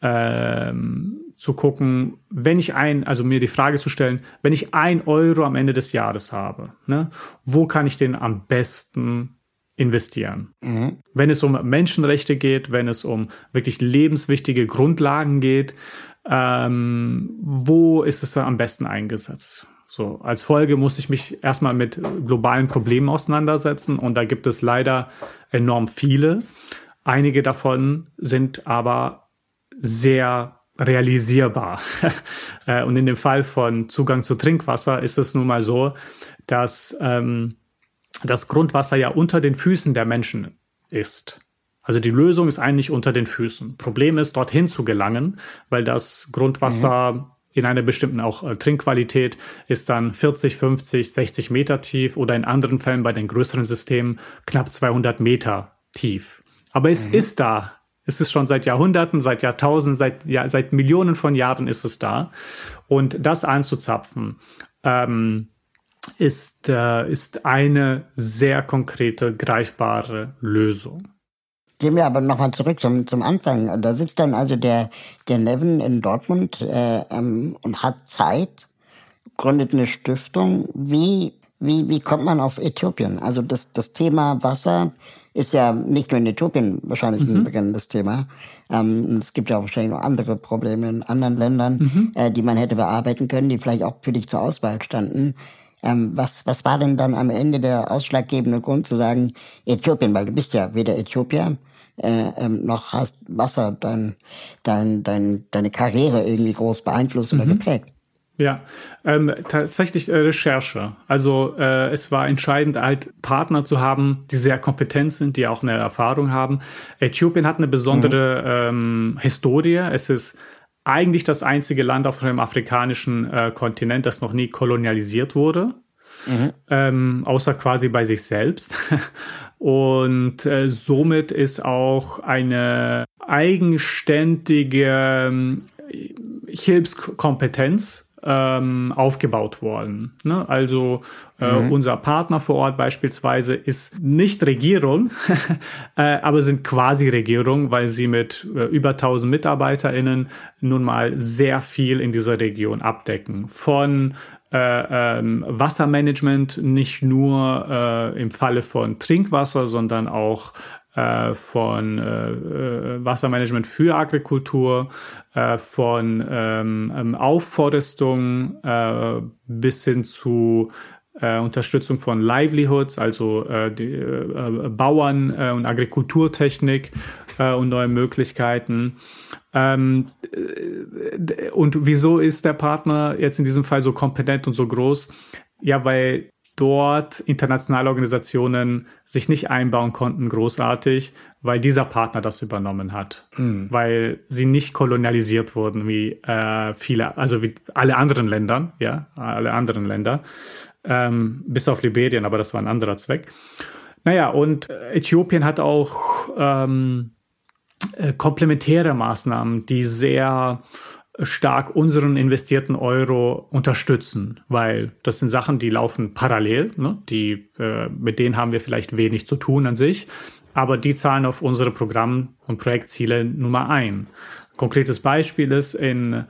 ähm, zu gucken, wenn ich ein, also mir die Frage zu stellen, wenn ich ein Euro am Ende des Jahres habe, ne, wo kann ich den am besten investieren? Mhm. Wenn es um Menschenrechte geht, wenn es um wirklich lebenswichtige Grundlagen geht, ähm, wo ist es da am besten eingesetzt? So, als Folge musste ich mich erstmal mit globalen Problemen auseinandersetzen und da gibt es leider enorm viele. Einige davon sind aber sehr realisierbar. Äh, und in dem Fall von Zugang zu Trinkwasser ist es nun mal so, dass ähm, das Grundwasser ja unter den Füßen der Menschen ist. Also die Lösung ist eigentlich unter den Füßen. Problem ist, dorthin zu gelangen, weil das Grundwasser mhm in einer bestimmten auch äh, Trinkqualität ist dann 40, 50, 60 Meter tief oder in anderen Fällen bei den größeren Systemen knapp 200 Meter tief. Aber es mhm. ist da Es ist schon seit Jahrhunderten, seit Jahrtausenden, seit, ja, seit Millionen von Jahren ist es da. Und das anzuzapfen, ähm, ist, äh, ist eine sehr konkrete, greifbare Lösung. Gehen wir aber nochmal zurück zum, zum Anfang. Da sitzt dann also der, der Nevin in Dortmund äh, ähm, und hat Zeit, gründet eine Stiftung. Wie, wie, wie kommt man auf Äthiopien? Also das, das Thema Wasser ist ja nicht nur in Äthiopien wahrscheinlich mhm. ein brennendes Thema. Ähm, es gibt ja auch wahrscheinlich noch andere Probleme in anderen Ländern, mhm. äh, die man hätte bearbeiten können, die vielleicht auch für dich zur Auswahl standen. Ähm, was, was war denn dann am Ende der ausschlaggebende Grund zu sagen, Äthiopien, weil du bist ja weder Äthiopier, äh, ähm, noch hast Wasser dein, dein, dein, deine Karriere irgendwie groß beeinflusst mhm. oder geprägt. Ja, ähm, tatsächlich äh, Recherche. Also äh, es war entscheidend, halt Partner zu haben, die sehr kompetent sind, die auch eine Erfahrung haben. Äthiopien hat eine besondere mhm. ähm, Historie. Es ist eigentlich das einzige Land auf dem afrikanischen äh, Kontinent, das noch nie kolonialisiert wurde. Mhm. Ähm, außer quasi bei sich selbst. Und äh, somit ist auch eine eigenständige ähm, Hilfskompetenz ähm, aufgebaut worden. Ne? Also äh, mhm. unser Partner vor Ort beispielsweise ist nicht Regierung, äh, aber sind quasi Regierung, weil sie mit äh, über 1000 MitarbeiterInnen nun mal sehr viel in dieser Region abdecken. Von äh, ähm, Wassermanagement nicht nur äh, im Falle von Trinkwasser, sondern auch äh, von äh, äh, Wassermanagement für Agrikultur, von ähm, ähm Aufforestung äh, bis hin zu Unterstützung von Livelihoods, also die, Bauern und Agrikulturtechnik äh, und neue Möglichkeiten. Ähm, und wieso ist der Partner jetzt in diesem Fall so kompetent und so groß? Ja, weil dort internationale Organisationen sich nicht einbauen konnten, großartig, weil dieser Partner das übernommen hat. Mhm. Weil sie nicht kolonialisiert wurden wie äh, viele, also wie alle anderen Länder, ja, alle anderen Länder, ähm, bis auf Liberien, aber das war ein anderer Zweck. Naja, und Äthiopien hat auch ähm, äh, komplementäre Maßnahmen, die sehr stark unseren investierten Euro unterstützen, weil das sind Sachen, die laufen parallel, ne? die, äh, mit denen haben wir vielleicht wenig zu tun an sich, aber die zahlen auf unsere Programm- und Projektziele Nummer ein. konkretes Beispiel ist, in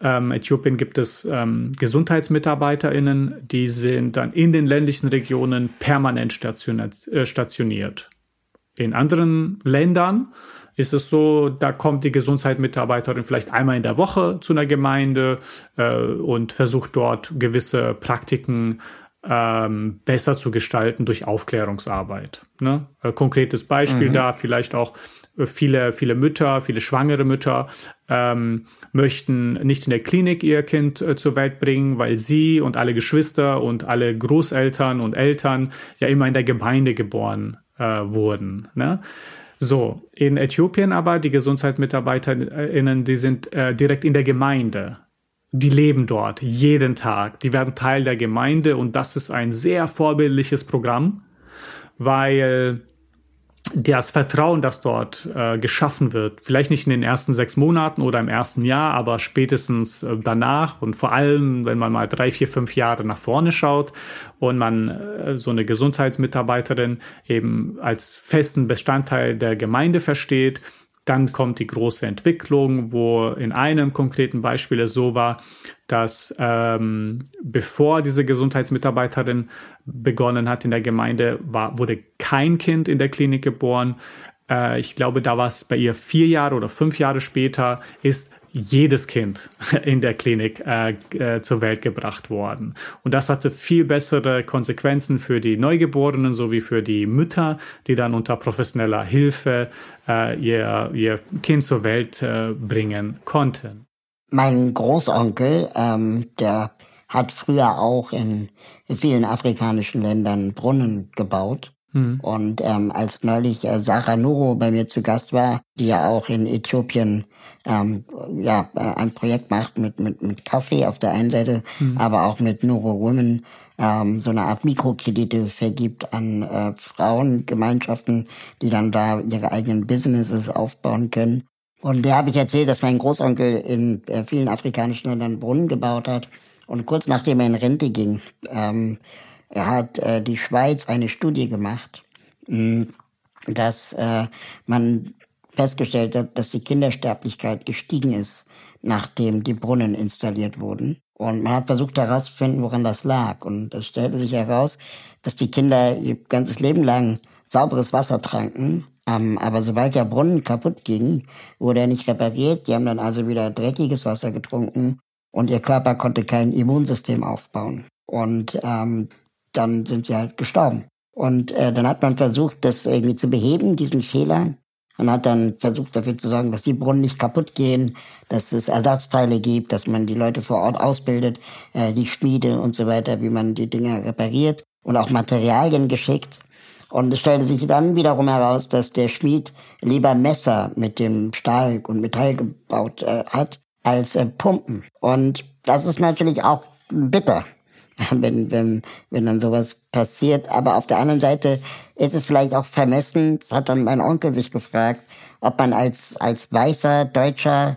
ähm, Äthiopien gibt es ähm, GesundheitsmitarbeiterInnen, die sind dann in den ländlichen Regionen permanent äh, stationiert. In anderen Ländern ist es so, da kommt die Gesundheitsmitarbeiterin vielleicht einmal in der Woche zu einer Gemeinde äh, und versucht dort gewisse Praktiken ähm, besser zu gestalten durch Aufklärungsarbeit. Ne? Äh, konkretes Beispiel mhm. da vielleicht auch äh, viele, viele Mütter, viele schwangere Mütter ähm, möchten nicht in der Klinik ihr Kind äh, zur Welt bringen, weil sie und alle Geschwister und alle Großeltern und Eltern ja immer in der Gemeinde geboren äh, wurden. Ne? So, in Äthiopien aber, die GesundheitsmitarbeiterInnen, die sind äh, direkt in der Gemeinde. Die leben dort jeden Tag. Die werden Teil der Gemeinde und das ist ein sehr vorbildliches Programm, weil das Vertrauen, das dort äh, geschaffen wird, vielleicht nicht in den ersten sechs Monaten oder im ersten Jahr, aber spätestens äh, danach und vor allem, wenn man mal drei, vier, fünf Jahre nach vorne schaut und man äh, so eine Gesundheitsmitarbeiterin eben als festen Bestandteil der Gemeinde versteht, dann kommt die große Entwicklung, wo in einem konkreten Beispiel es so war, dass ähm, bevor diese Gesundheitsmitarbeiterin begonnen hat in der Gemeinde, war, wurde kein Kind in der Klinik geboren. Äh, ich glaube, da war es bei ihr vier Jahre oder fünf Jahre später, ist jedes Kind in der Klinik äh, äh, zur Welt gebracht worden. Und das hatte viel bessere Konsequenzen für die Neugeborenen sowie für die Mütter, die dann unter professioneller Hilfe äh, ihr, ihr Kind zur Welt äh, bringen konnten. Mein Großonkel, ähm, der hat früher auch in vielen afrikanischen Ländern Brunnen gebaut. Mhm. Und ähm, als neulich äh, Sarah Nuro bei mir zu Gast war, die ja auch in Äthiopien ähm, ja, äh, ein Projekt macht mit, mit, mit Kaffee auf der einen Seite, mhm. aber auch mit Nuro Women, ähm, so eine Art Mikrokredite vergibt an äh, Frauengemeinschaften, die dann da ihre eigenen Businesses aufbauen können. Und der habe ich erzählt, dass mein Großonkel in äh, vielen afrikanischen Ländern Brunnen gebaut hat. Und kurz nachdem er in Rente ging, ähm, er hat äh, die Schweiz eine Studie gemacht, mh, dass äh, man festgestellt hat, dass die Kindersterblichkeit gestiegen ist, nachdem die Brunnen installiert wurden. Und man hat versucht herauszufinden, woran das lag. Und es stellte sich heraus, dass die Kinder ihr ganzes Leben lang sauberes Wasser tranken. Ähm, aber sobald der Brunnen kaputt ging, wurde er nicht repariert. Die haben dann also wieder dreckiges Wasser getrunken und ihr Körper konnte kein Immunsystem aufbauen. Und ähm, dann sind sie halt gestorben. Und äh, dann hat man versucht, das irgendwie zu beheben, diesen Fehler. Man hat dann versucht dafür zu sorgen, dass die Brunnen nicht kaputt gehen, dass es Ersatzteile gibt, dass man die Leute vor Ort ausbildet, äh, die Schmiede und so weiter, wie man die Dinger repariert und auch Materialien geschickt. Und es stellte sich dann wiederum heraus, dass der Schmied lieber Messer mit dem Stahl und Metall gebaut äh, hat, als äh, Pumpen. Und das ist natürlich auch bitter. wenn, wenn, wenn dann sowas passiert. Aber auf der anderen Seite ist es vielleicht auch vermessen, das hat dann mein Onkel sich gefragt, ob man als, als weißer Deutscher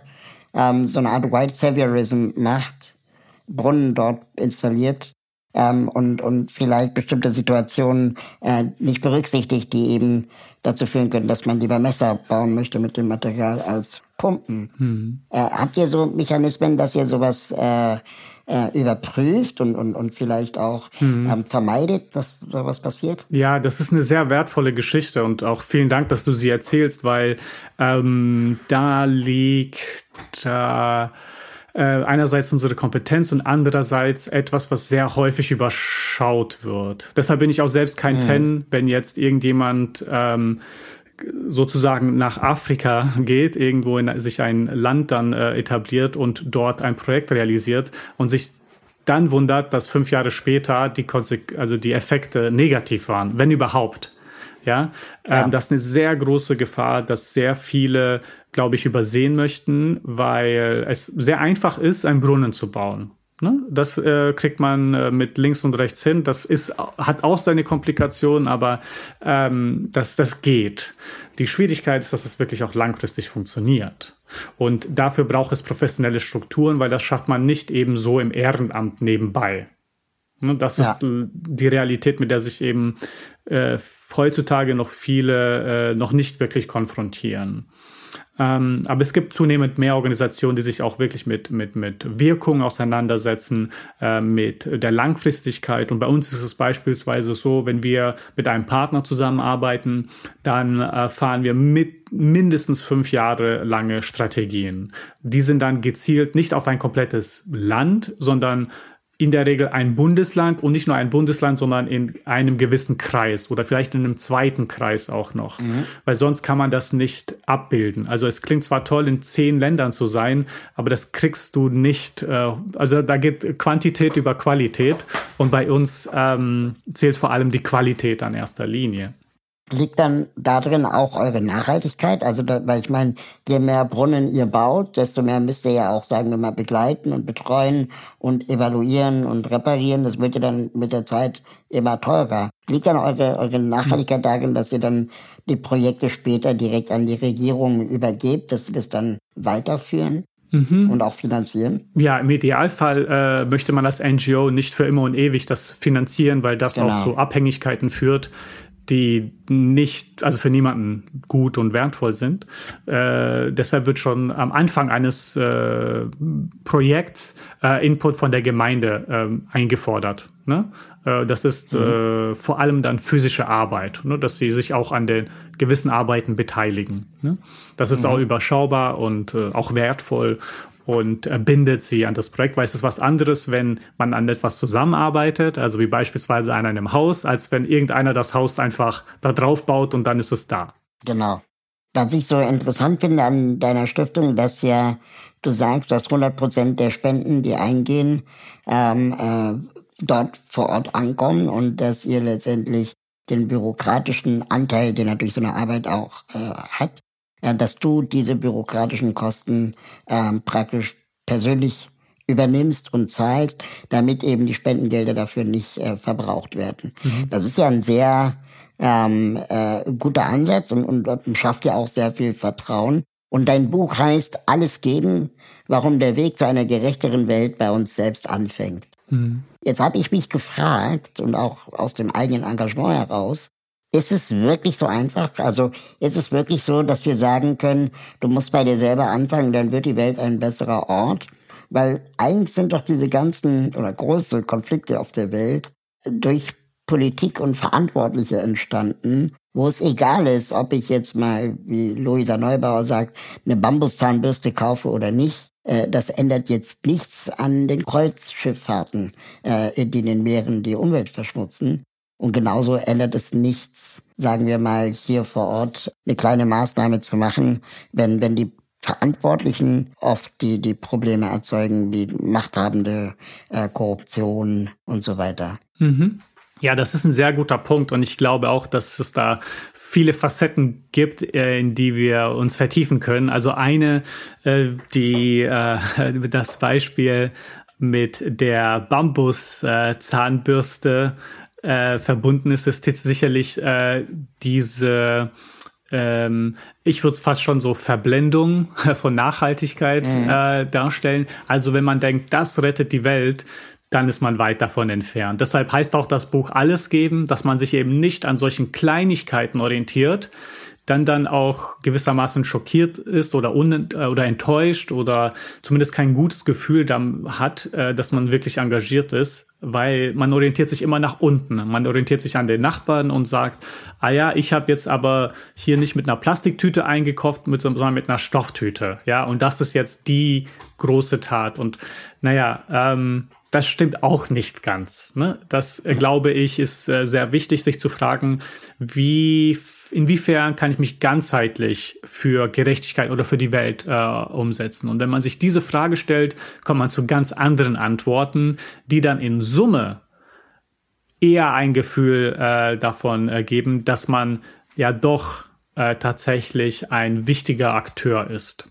ähm, so eine Art White Saviorism macht, Brunnen dort installiert ähm, und, und vielleicht bestimmte Situationen äh, nicht berücksichtigt, die eben dazu führen können, dass man lieber Messer bauen möchte mit dem Material als Pumpen. Hm. Äh, habt ihr so Mechanismen, dass ihr sowas äh, äh, überprüft und, und, und vielleicht auch mhm. ähm, vermeidet, dass sowas passiert? Ja, das ist eine sehr wertvolle Geschichte und auch vielen Dank, dass du sie erzählst, weil ähm, da liegt äh, äh, einerseits unsere Kompetenz und andererseits etwas, was sehr häufig überschaut wird. Deshalb bin ich auch selbst kein mhm. Fan, wenn jetzt irgendjemand ähm, sozusagen nach Afrika geht, irgendwo in sich ein Land dann äh, etabliert und dort ein Projekt realisiert und sich dann wundert, dass fünf Jahre später die, Konsequ also die Effekte negativ waren, wenn überhaupt. Ja, ja. Ähm, das ist eine sehr große Gefahr, dass sehr viele, glaube ich, übersehen möchten, weil es sehr einfach ist, einen Brunnen zu bauen. Ne? Das äh, kriegt man äh, mit links und rechts hin. Das ist, hat auch seine Komplikationen, aber ähm, das, das geht. Die Schwierigkeit ist, dass es wirklich auch langfristig funktioniert. Und dafür braucht es professionelle Strukturen, weil das schafft man nicht eben so im Ehrenamt nebenbei. Ne? Das ja. ist die Realität, mit der sich eben äh, heutzutage noch viele äh, noch nicht wirklich konfrontieren. Ähm, aber es gibt zunehmend mehr Organisationen, die sich auch wirklich mit, mit, mit Wirkung auseinandersetzen, äh, mit der Langfristigkeit. Und bei uns ist es beispielsweise so, wenn wir mit einem Partner zusammenarbeiten, dann äh, fahren wir mit mindestens fünf Jahre lange Strategien. Die sind dann gezielt nicht auf ein komplettes Land, sondern in der Regel ein Bundesland und nicht nur ein Bundesland, sondern in einem gewissen Kreis oder vielleicht in einem zweiten Kreis auch noch. Mhm. Weil sonst kann man das nicht abbilden. Also es klingt zwar toll, in zehn Ländern zu sein, aber das kriegst du nicht. Äh, also da geht Quantität über Qualität und bei uns ähm, zählt vor allem die Qualität an erster Linie liegt dann darin auch eure Nachhaltigkeit? Also, da, weil ich meine, je mehr Brunnen ihr baut, desto mehr müsst ihr ja auch, sagen wir mal, begleiten und betreuen und evaluieren und reparieren. Das wird ja dann mit der Zeit immer teurer. Liegt dann eure, eure Nachhaltigkeit darin, dass ihr dann die Projekte später direkt an die Regierung übergebt, dass sie das dann weiterführen? Mhm. und auch finanzieren? Ja, im Idealfall äh, möchte man das NGO nicht für immer und ewig das finanzieren, weil das genau. auch zu Abhängigkeiten führt, die nicht, also für niemanden gut und wertvoll sind. Äh, deshalb wird schon am Anfang eines äh, Projekts äh, Input von der Gemeinde ähm, eingefordert. Ne? Äh, das ist mhm. Äh, vor allem dann physische Arbeit, ne? dass sie sich auch an den gewissen Arbeiten beteiligen. Ne? Das ist mhm. auch überschaubar und äh, auch wertvoll und bindet sie an das Projekt, weil es ist was anderes, wenn man an etwas zusammenarbeitet, also wie beispielsweise an einem Haus, als wenn irgendeiner das Haus einfach da drauf baut und dann ist es da. Genau. Was ich so interessant finde an deiner Stiftung, dass ja du sagst, dass 100 Prozent der Spenden, die eingehen, ähm, äh, dort vor Ort ankommen und dass ihr letztendlich den bürokratischen Anteil, den natürlich so eine Arbeit auch äh, hat, äh, dass du diese bürokratischen Kosten äh, praktisch persönlich übernimmst und zahlst, damit eben die Spendengelder dafür nicht äh, verbraucht werden. Mhm. Das ist ja ein sehr ähm, äh, guter Ansatz und, und, und schafft ja auch sehr viel Vertrauen. Und dein Buch heißt Alles geben, warum der Weg zu einer gerechteren Welt bei uns selbst anfängt. Mhm. Jetzt habe ich mich gefragt und auch aus dem eigenen Engagement heraus, ist es wirklich so einfach? Also ist es wirklich so, dass wir sagen können, du musst bei dir selber anfangen, dann wird die Welt ein besserer Ort? Weil eigentlich sind doch diese ganzen oder große Konflikte auf der Welt durch Politik und Verantwortliche entstanden, wo es egal ist, ob ich jetzt mal, wie Luisa Neubauer sagt, eine Bambuszahnbürste kaufe oder nicht. Äh, das ändert jetzt nichts an den Kreuzschifffahrten, äh, die in den Meeren die Umwelt verschmutzen. Und genauso ändert es nichts, sagen wir mal, hier vor Ort eine kleine Maßnahme zu machen, wenn, wenn die Verantwortlichen oft die, die Probleme erzeugen, wie machthabende äh, Korruption und so weiter. Mhm. Ja, das ist ein sehr guter Punkt und ich glaube auch, dass es da viele Facetten gibt, äh, in die wir uns vertiefen können. Also eine, äh, die äh, das Beispiel mit der Bambus-Zahnbürste verbunden ist, ist sicherlich diese ähm, ich würde es fast schon so Verblendung von Nachhaltigkeit mhm. äh, darstellen. Also wenn man denkt, das rettet die Welt, dann ist man weit davon entfernt. Deshalb heißt auch das Buch Alles geben, dass man sich eben nicht an solchen Kleinigkeiten orientiert, dann dann auch gewissermaßen schockiert ist oder, un äh, oder enttäuscht oder zumindest kein gutes Gefühl dann hat, äh, dass man wirklich engagiert ist, weil man orientiert sich immer nach unten. Man orientiert sich an den Nachbarn und sagt, ah ja, ich habe jetzt aber hier nicht mit einer Plastiktüte eingekauft, sondern mit einer Stofftüte. Ja, und das ist jetzt die große Tat. Und naja, ähm, das stimmt auch nicht ganz. Ne? Das, äh, glaube ich, ist äh, sehr wichtig, sich zu fragen, wie inwiefern kann ich mich ganzheitlich für Gerechtigkeit oder für die Welt äh, umsetzen? Und wenn man sich diese Frage stellt, kommt man zu ganz anderen Antworten, die dann in Summe eher ein Gefühl äh, davon äh, geben, dass man ja doch äh, tatsächlich ein wichtiger Akteur ist.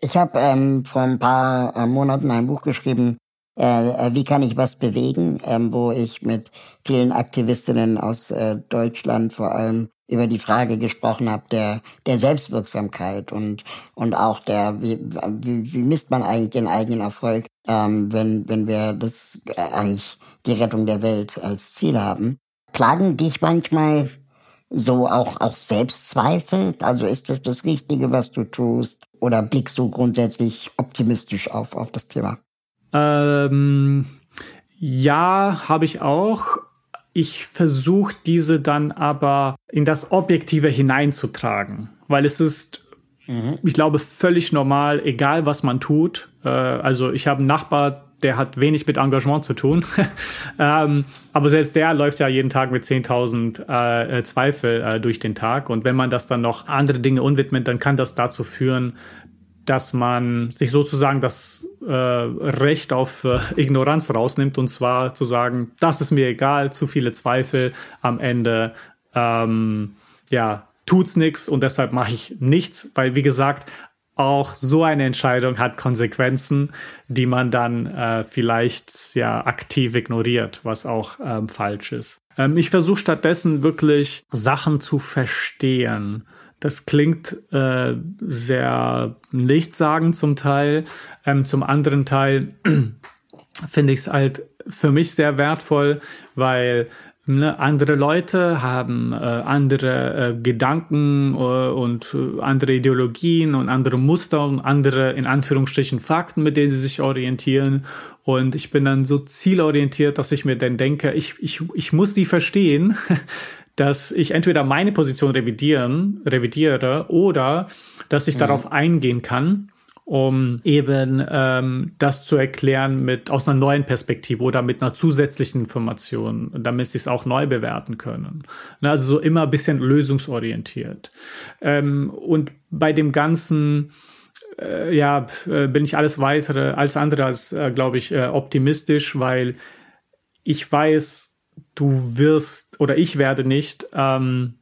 Ich habe ähm, vor ein paar äh, Monaten ein Buch geschrieben, äh, äh, wie kann ich was bewegen, ähm, wo ich mit vielen Aktivistinnen aus äh, Deutschland vor allem über die Frage gesprochen habe der der Selbstwirksamkeit und und auch der wie, wie, wie misst man eigentlich den eigenen Erfolg, ähm, wenn wenn wir das äh, eigentlich die Rettung der Welt als Ziel haben. Plagen dich manchmal so auch auch Selbstzweifel? Also ist das das Richtige, was du tust, oder blickst du grundsätzlich optimistisch auf auf das Thema? Ähm, ja, habe ich auch. Ich versuche diese dann aber in das Objektive hineinzutragen, weil es ist, mhm. ich glaube, völlig normal, egal was man tut. Äh, also ich habe einen Nachbar, der hat wenig mit Engagement zu tun. ähm, aber selbst der läuft ja jeden Tag mit 10.000 äh, Zweifel äh, durch den Tag. Und wenn man das dann noch andere Dinge unwidmet, dann kann das dazu führen, dass man sich sozusagen das äh, Recht auf äh, Ignoranz rausnimmt und zwar zu sagen, das ist mir egal, zu viele Zweifel am Ende, ähm, ja, tut's nichts und deshalb mache ich nichts, weil wie gesagt, auch so eine Entscheidung hat Konsequenzen, die man dann äh, vielleicht ja aktiv ignoriert, was auch ähm, falsch ist. Ähm, ich versuche stattdessen wirklich Sachen zu verstehen das klingt äh, sehr nichtssagend zum Teil. Ähm, zum anderen Teil finde ich es halt für mich sehr wertvoll, weil ne, andere Leute haben äh, andere äh, Gedanken äh, und äh, andere Ideologien und andere Muster und andere in Anführungsstrichen Fakten, mit denen sie sich orientieren. Und ich bin dann so zielorientiert, dass ich mir dann denke, ich, ich, ich muss die verstehen. dass ich entweder meine Position revidieren, revidiere oder dass ich mhm. darauf eingehen kann, um eben ähm, das zu erklären mit aus einer neuen Perspektive oder mit einer zusätzlichen Information, damit sie es auch neu bewerten können. Ne, also so immer ein bisschen lösungsorientiert. Ähm, und bei dem Ganzen äh, ja, äh, bin ich alles weitere, als andere als, äh, glaube ich, äh, optimistisch, weil ich weiß, du wirst oder ich werde nicht ähm,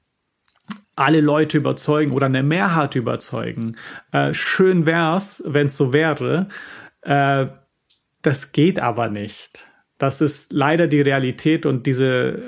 alle Leute überzeugen oder eine Mehrheit überzeugen. Äh, schön wär's, wenn es so wäre. Äh, das geht aber nicht. Das ist leider die Realität und diese,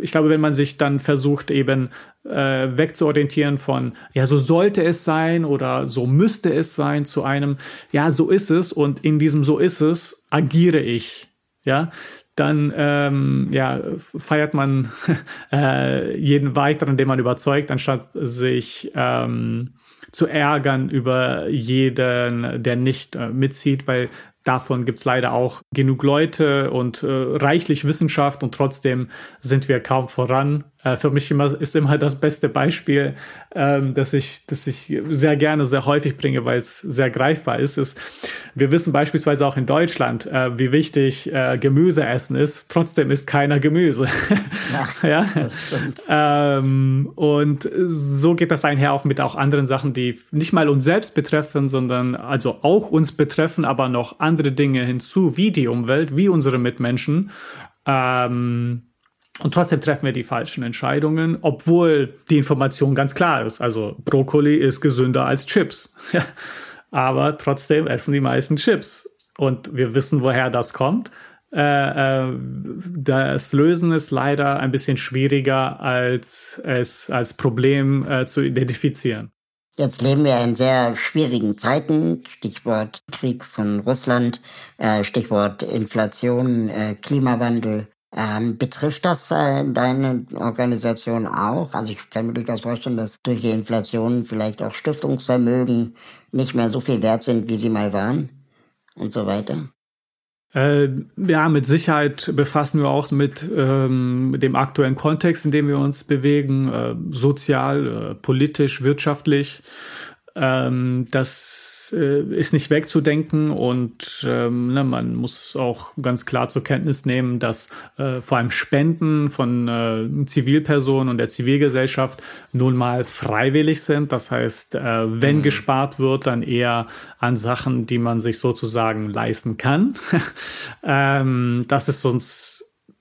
ich glaube, wenn man sich dann versucht, eben äh, wegzuorientieren von, ja, so sollte es sein oder so müsste es sein zu einem, ja, so ist es und in diesem so ist es agiere ich. Ja, dann ähm, ja, feiert man äh, jeden weiteren, den man überzeugt, anstatt sich ähm, zu ärgern über jeden, der nicht äh, mitzieht, weil Davon gibt's leider auch genug Leute und äh, reichlich Wissenschaft und trotzdem sind wir kaum voran. Äh, für mich immer, ist immer das beste Beispiel, ähm, das ich, das ich sehr gerne, sehr häufig bringe, weil es sehr greifbar ist, ist, wir wissen beispielsweise auch in Deutschland, äh, wie wichtig äh, Gemüse essen ist. Trotzdem isst keiner Gemüse. Ja, ja? Ähm, und so geht das einher auch mit auch anderen Sachen, die nicht mal uns selbst betreffen, sondern also auch uns betreffen, aber noch andere Dinge hinzu, wie die Umwelt, wie unsere Mitmenschen. Ähm, und trotzdem treffen wir die falschen Entscheidungen, obwohl die Information ganz klar ist. Also Brokkoli ist gesünder als Chips. Aber trotzdem essen die meisten Chips. Und wir wissen, woher das kommt. Äh, äh, das Lösen ist leider ein bisschen schwieriger, als es als Problem äh, zu identifizieren. Jetzt leben wir in sehr schwierigen Zeiten. Stichwort Krieg von Russland, Stichwort Inflation, Klimawandel. Ähm, betrifft das äh, deine Organisation auch? Also ich kann mir durchaus vorstellen, dass durch die Inflation vielleicht auch Stiftungsvermögen nicht mehr so viel wert sind, wie sie mal waren und so weiter. Äh, ja, mit Sicherheit befassen wir auch mit, ähm, dem aktuellen Kontext, in dem wir uns bewegen, äh, sozial, äh, politisch, wirtschaftlich. Ähm, das äh, ist nicht wegzudenken und ähm, ne, man muss auch ganz klar zur Kenntnis nehmen, dass äh, vor allem Spenden von äh, Zivilpersonen und der Zivilgesellschaft nun mal freiwillig sind. Das heißt, äh, wenn mhm. gespart wird, dann eher an Sachen, die man sich sozusagen leisten kann. ähm, das ist uns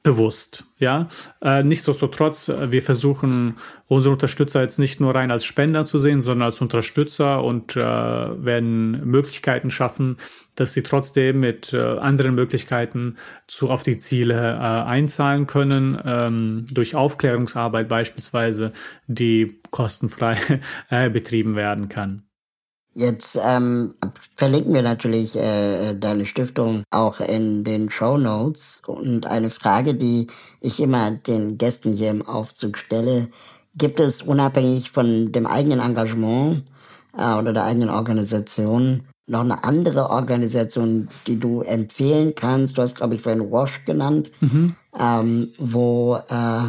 bewusst, ja. Äh, nichtsdestotrotz, äh, wir versuchen unsere Unterstützer jetzt nicht nur rein als Spender zu sehen, sondern als Unterstützer und äh, werden Möglichkeiten schaffen, dass sie trotzdem mit äh, anderen Möglichkeiten zu auf die Ziele äh, einzahlen können, ähm, durch Aufklärungsarbeit beispielsweise, die kostenfrei äh, betrieben werden kann. Jetzt ähm, verlinken wir natürlich äh, deine Stiftung auch in den Show Notes. Und eine Frage, die ich immer den Gästen hier im Aufzug stelle, gibt es unabhängig von dem eigenen Engagement äh, oder der eigenen Organisation noch eine andere Organisation, die du empfehlen kannst? Du hast, glaube ich, vorhin Wash genannt, mhm. ähm, wo äh,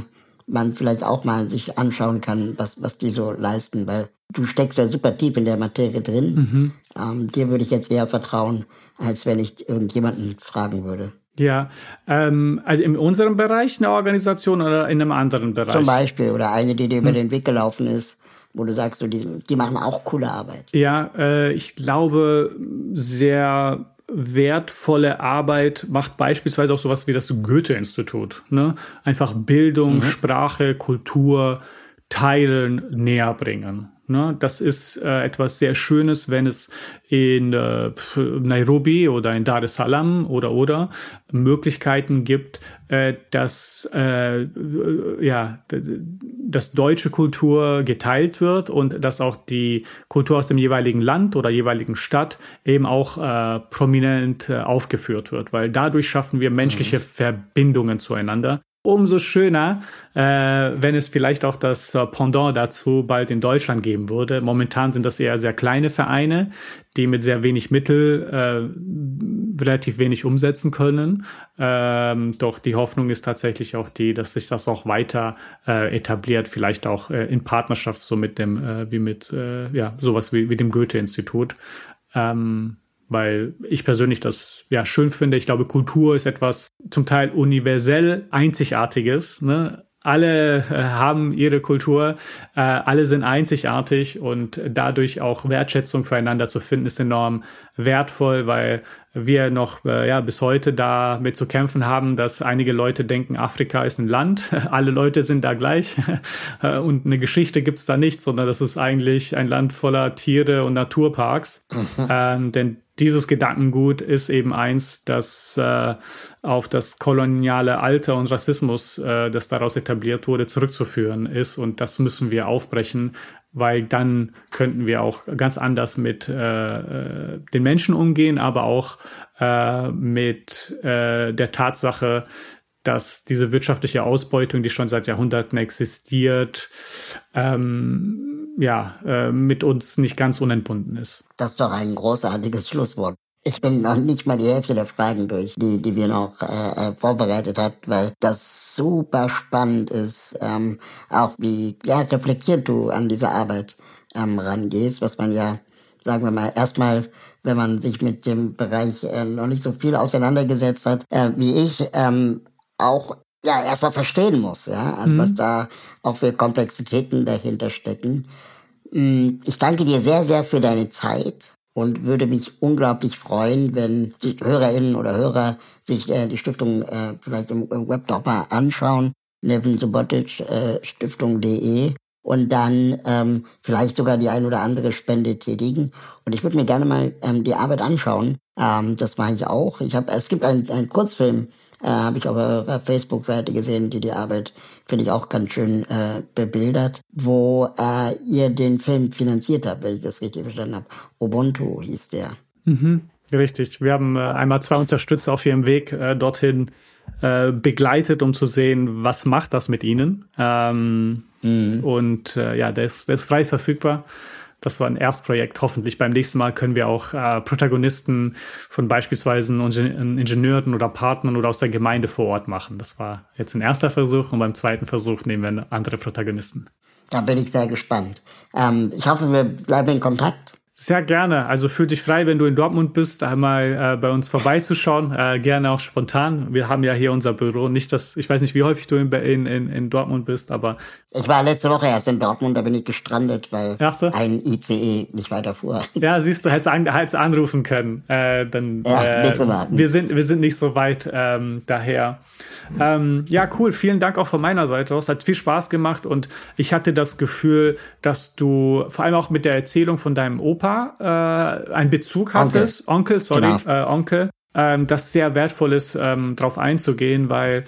man vielleicht auch mal sich anschauen kann, was, was die so leisten, weil du steckst ja super tief in der Materie drin. Mhm. Ähm, dir würde ich jetzt eher vertrauen, als wenn ich irgendjemanden fragen würde. Ja, ähm, also in unserem Bereich eine Organisation oder in einem anderen Bereich? Zum Beispiel, oder eine, die dir über hm. den Weg gelaufen ist, wo du sagst, so, die, die machen auch coole Arbeit. Ja, äh, ich glaube, sehr wertvolle Arbeit macht beispielsweise auch sowas wie das Goethe-Institut. Ne? Einfach Bildung, mhm. Sprache, Kultur teilen, näher bringen. Ne? Das ist äh, etwas sehr Schönes, wenn es in äh, Nairobi oder in Dar es Salaam oder oder Möglichkeiten gibt, äh, dass äh, ja dass deutsche Kultur geteilt wird und dass auch die Kultur aus dem jeweiligen Land oder jeweiligen Stadt eben auch äh, prominent äh, aufgeführt wird, weil dadurch schaffen wir menschliche mhm. Verbindungen zueinander umso schöner, äh, wenn es vielleicht auch das äh, Pendant dazu bald in Deutschland geben würde. Momentan sind das eher sehr kleine Vereine, die mit sehr wenig Mittel äh, relativ wenig umsetzen können. Ähm, doch die Hoffnung ist tatsächlich auch die, dass sich das auch weiter äh, etabliert, vielleicht auch äh, in Partnerschaft so mit dem, äh, wie mit, äh, ja, sowas wie, wie dem Goethe-Institut. Ähm, weil ich persönlich das ja schön finde. Ich glaube, Kultur ist etwas zum Teil universell Einzigartiges. Ne? alle äh, haben ihre Kultur, äh, alle sind einzigartig und dadurch auch Wertschätzung füreinander zu finden, ist enorm wertvoll, weil wir noch äh, ja bis heute damit zu kämpfen haben, dass einige Leute denken, Afrika ist ein Land, alle Leute sind da gleich und eine Geschichte gibt's da nicht, sondern das ist eigentlich ein Land voller Tiere und Naturparks. Mhm. Ähm, denn dieses Gedankengut ist eben eins, das äh, auf das koloniale Alter und Rassismus, äh, das daraus etabliert wurde, zurückzuführen ist. Und das müssen wir aufbrechen, weil dann könnten wir auch ganz anders mit äh, äh den Menschen umgehen, aber auch äh, mit äh, der Tatsache, dass diese wirtschaftliche Ausbeutung, die schon seit Jahrhunderten existiert, ähm, ja, äh, mit uns nicht ganz unentbunden ist. Das ist doch ein großartiges Schlusswort. Ich bin noch nicht mal die Hälfte der Fragen durch, die, die wir noch äh, äh, vorbereitet hat, weil das super spannend ist, ähm, auch wie ja, reflektiert du an diese Arbeit ähm, rangehst, was man ja, sagen wir mal, erstmal, wenn man sich mit dem Bereich äh, noch nicht so viel auseinandergesetzt hat, äh, wie ich, ähm, auch ja erstmal verstehen muss, ja, also mhm. was da auch für Komplexitäten dahinter stecken. Mm, ich danke dir sehr, sehr für deine Zeit und würde mich unglaublich freuen, wenn die Hörerinnen oder Hörer sich äh, die Stiftung äh, vielleicht im Web doch mal anschauen, nevensubotic-stiftung.de äh, und dann ähm, vielleicht sogar die ein oder andere Spende tätigen. Und ich würde mir gerne mal ähm, die Arbeit anschauen. Ähm, das mache ich auch. Ich habe, es gibt einen, einen Kurzfilm, äh, habe ich auf eurer Facebook-Seite gesehen, die die Arbeit finde ich auch ganz schön äh, bebildert, wo äh, ihr den Film finanziert habt, wenn ich das richtig verstanden habe. Ubuntu hieß der. Mhm, richtig. Wir haben äh, einmal zwei Unterstützer auf ihrem Weg äh, dorthin äh, begleitet, um zu sehen, was macht das mit ihnen. Ähm, mhm. Und äh, ja, der ist, der ist frei verfügbar. Das war ein Erstprojekt. Hoffentlich beim nächsten Mal können wir auch äh, Protagonisten von beispielsweise Ingenieuren oder Partnern oder aus der Gemeinde vor Ort machen. Das war jetzt ein erster Versuch und beim zweiten Versuch nehmen wir andere Protagonisten. Da bin ich sehr gespannt. Ähm, ich hoffe, wir bleiben in Kontakt. Sehr gerne. Also fühl dich frei, wenn du in Dortmund bist, einmal äh, bei uns vorbeizuschauen. Äh, gerne auch spontan. Wir haben ja hier unser Büro. Nicht, dass ich weiß nicht, wie häufig du in, in, in Dortmund bist, aber ich war letzte Woche erst in Dortmund, da bin ich gestrandet, weil so. ein ICE nicht weiter fuhr. Ja, siehst du, hättest, an, hättest anrufen können. Äh, dann, ja, äh, wir sind wir sind nicht so weit ähm, daher. Ähm, ja, cool. Vielen Dank auch von meiner Seite aus. Hat viel Spaß gemacht und ich hatte das Gefühl, dass du vor allem auch mit der Erzählung von deinem Opa äh, einen Bezug hattest, Onkel, Onkel sorry, genau. äh, Onkel, ähm, das sehr wertvoll ist, ähm, darauf einzugehen, weil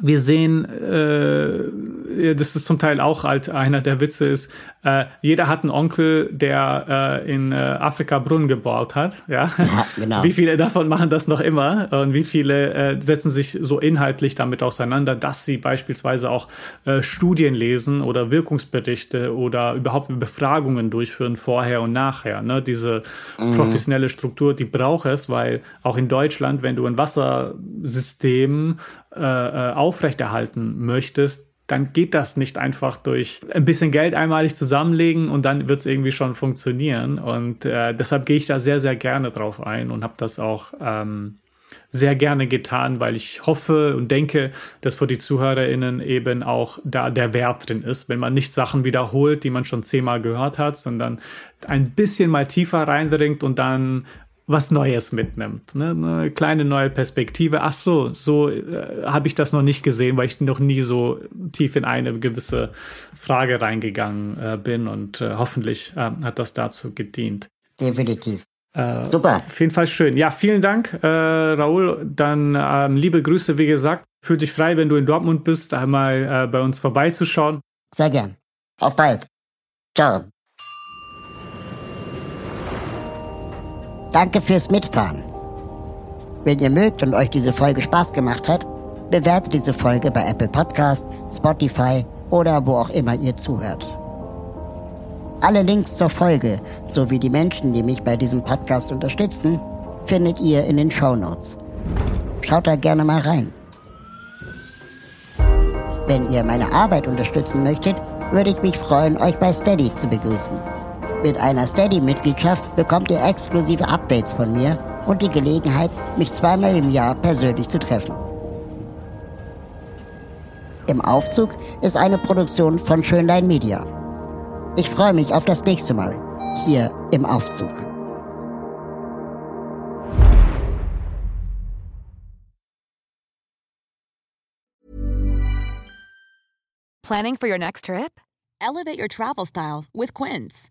wir sehen, äh, das ist zum Teil auch halt einer der Witze ist, äh, jeder hat einen Onkel, der äh, in äh, Afrika Brunnen gebaut hat. Ja? ja, genau. Wie viele davon machen das noch immer und wie viele äh, setzen sich so inhaltlich damit auseinander, dass sie beispielsweise auch äh, Studien lesen oder Wirkungsberichte oder überhaupt Befragungen durchführen vorher und nachher. Ne? Diese mhm. professionelle Struktur, die braucht es, weil auch in Deutschland, wenn du ein Wassersystem äh, äh aufrechterhalten möchtest, dann geht das nicht einfach durch ein bisschen Geld einmalig zusammenlegen und dann wird es irgendwie schon funktionieren. Und äh, deshalb gehe ich da sehr, sehr gerne drauf ein und habe das auch ähm, sehr gerne getan, weil ich hoffe und denke, dass für die ZuhörerInnen eben auch da der Wert drin ist, wenn man nicht Sachen wiederholt, die man schon zehnmal gehört hat, sondern ein bisschen mal tiefer reindringt und dann was Neues mitnimmt. Ne? Eine kleine neue Perspektive. Ach so, so äh, habe ich das noch nicht gesehen, weil ich noch nie so tief in eine gewisse Frage reingegangen äh, bin und äh, hoffentlich äh, hat das dazu gedient. Definitiv. Äh, Super. Auf jeden Fall schön. Ja, vielen Dank, äh, Raoul. Dann ähm, liebe Grüße, wie gesagt. Fühl dich frei, wenn du in Dortmund bist, einmal bei uns vorbeizuschauen. Sehr gern. Auf bald. Ciao. Danke fürs Mitfahren. Wenn ihr mögt und euch diese Folge Spaß gemacht hat, bewertet diese Folge bei Apple Podcast, Spotify oder wo auch immer ihr zuhört. Alle Links zur Folge sowie die Menschen, die mich bei diesem Podcast unterstützen, findet ihr in den Show Notes. Schaut da gerne mal rein. Wenn ihr meine Arbeit unterstützen möchtet, würde ich mich freuen, euch bei Steady zu begrüßen. Mit einer Steady-Mitgliedschaft bekommt ihr exklusive Updates von mir und die Gelegenheit, mich zweimal im Jahr persönlich zu treffen. im Aufzug ist eine Produktion von Schönlein Media. Ich freue mich auf das nächste Mal hier im Aufzug. Planning for your next trip? Elevate your travel style with Quince.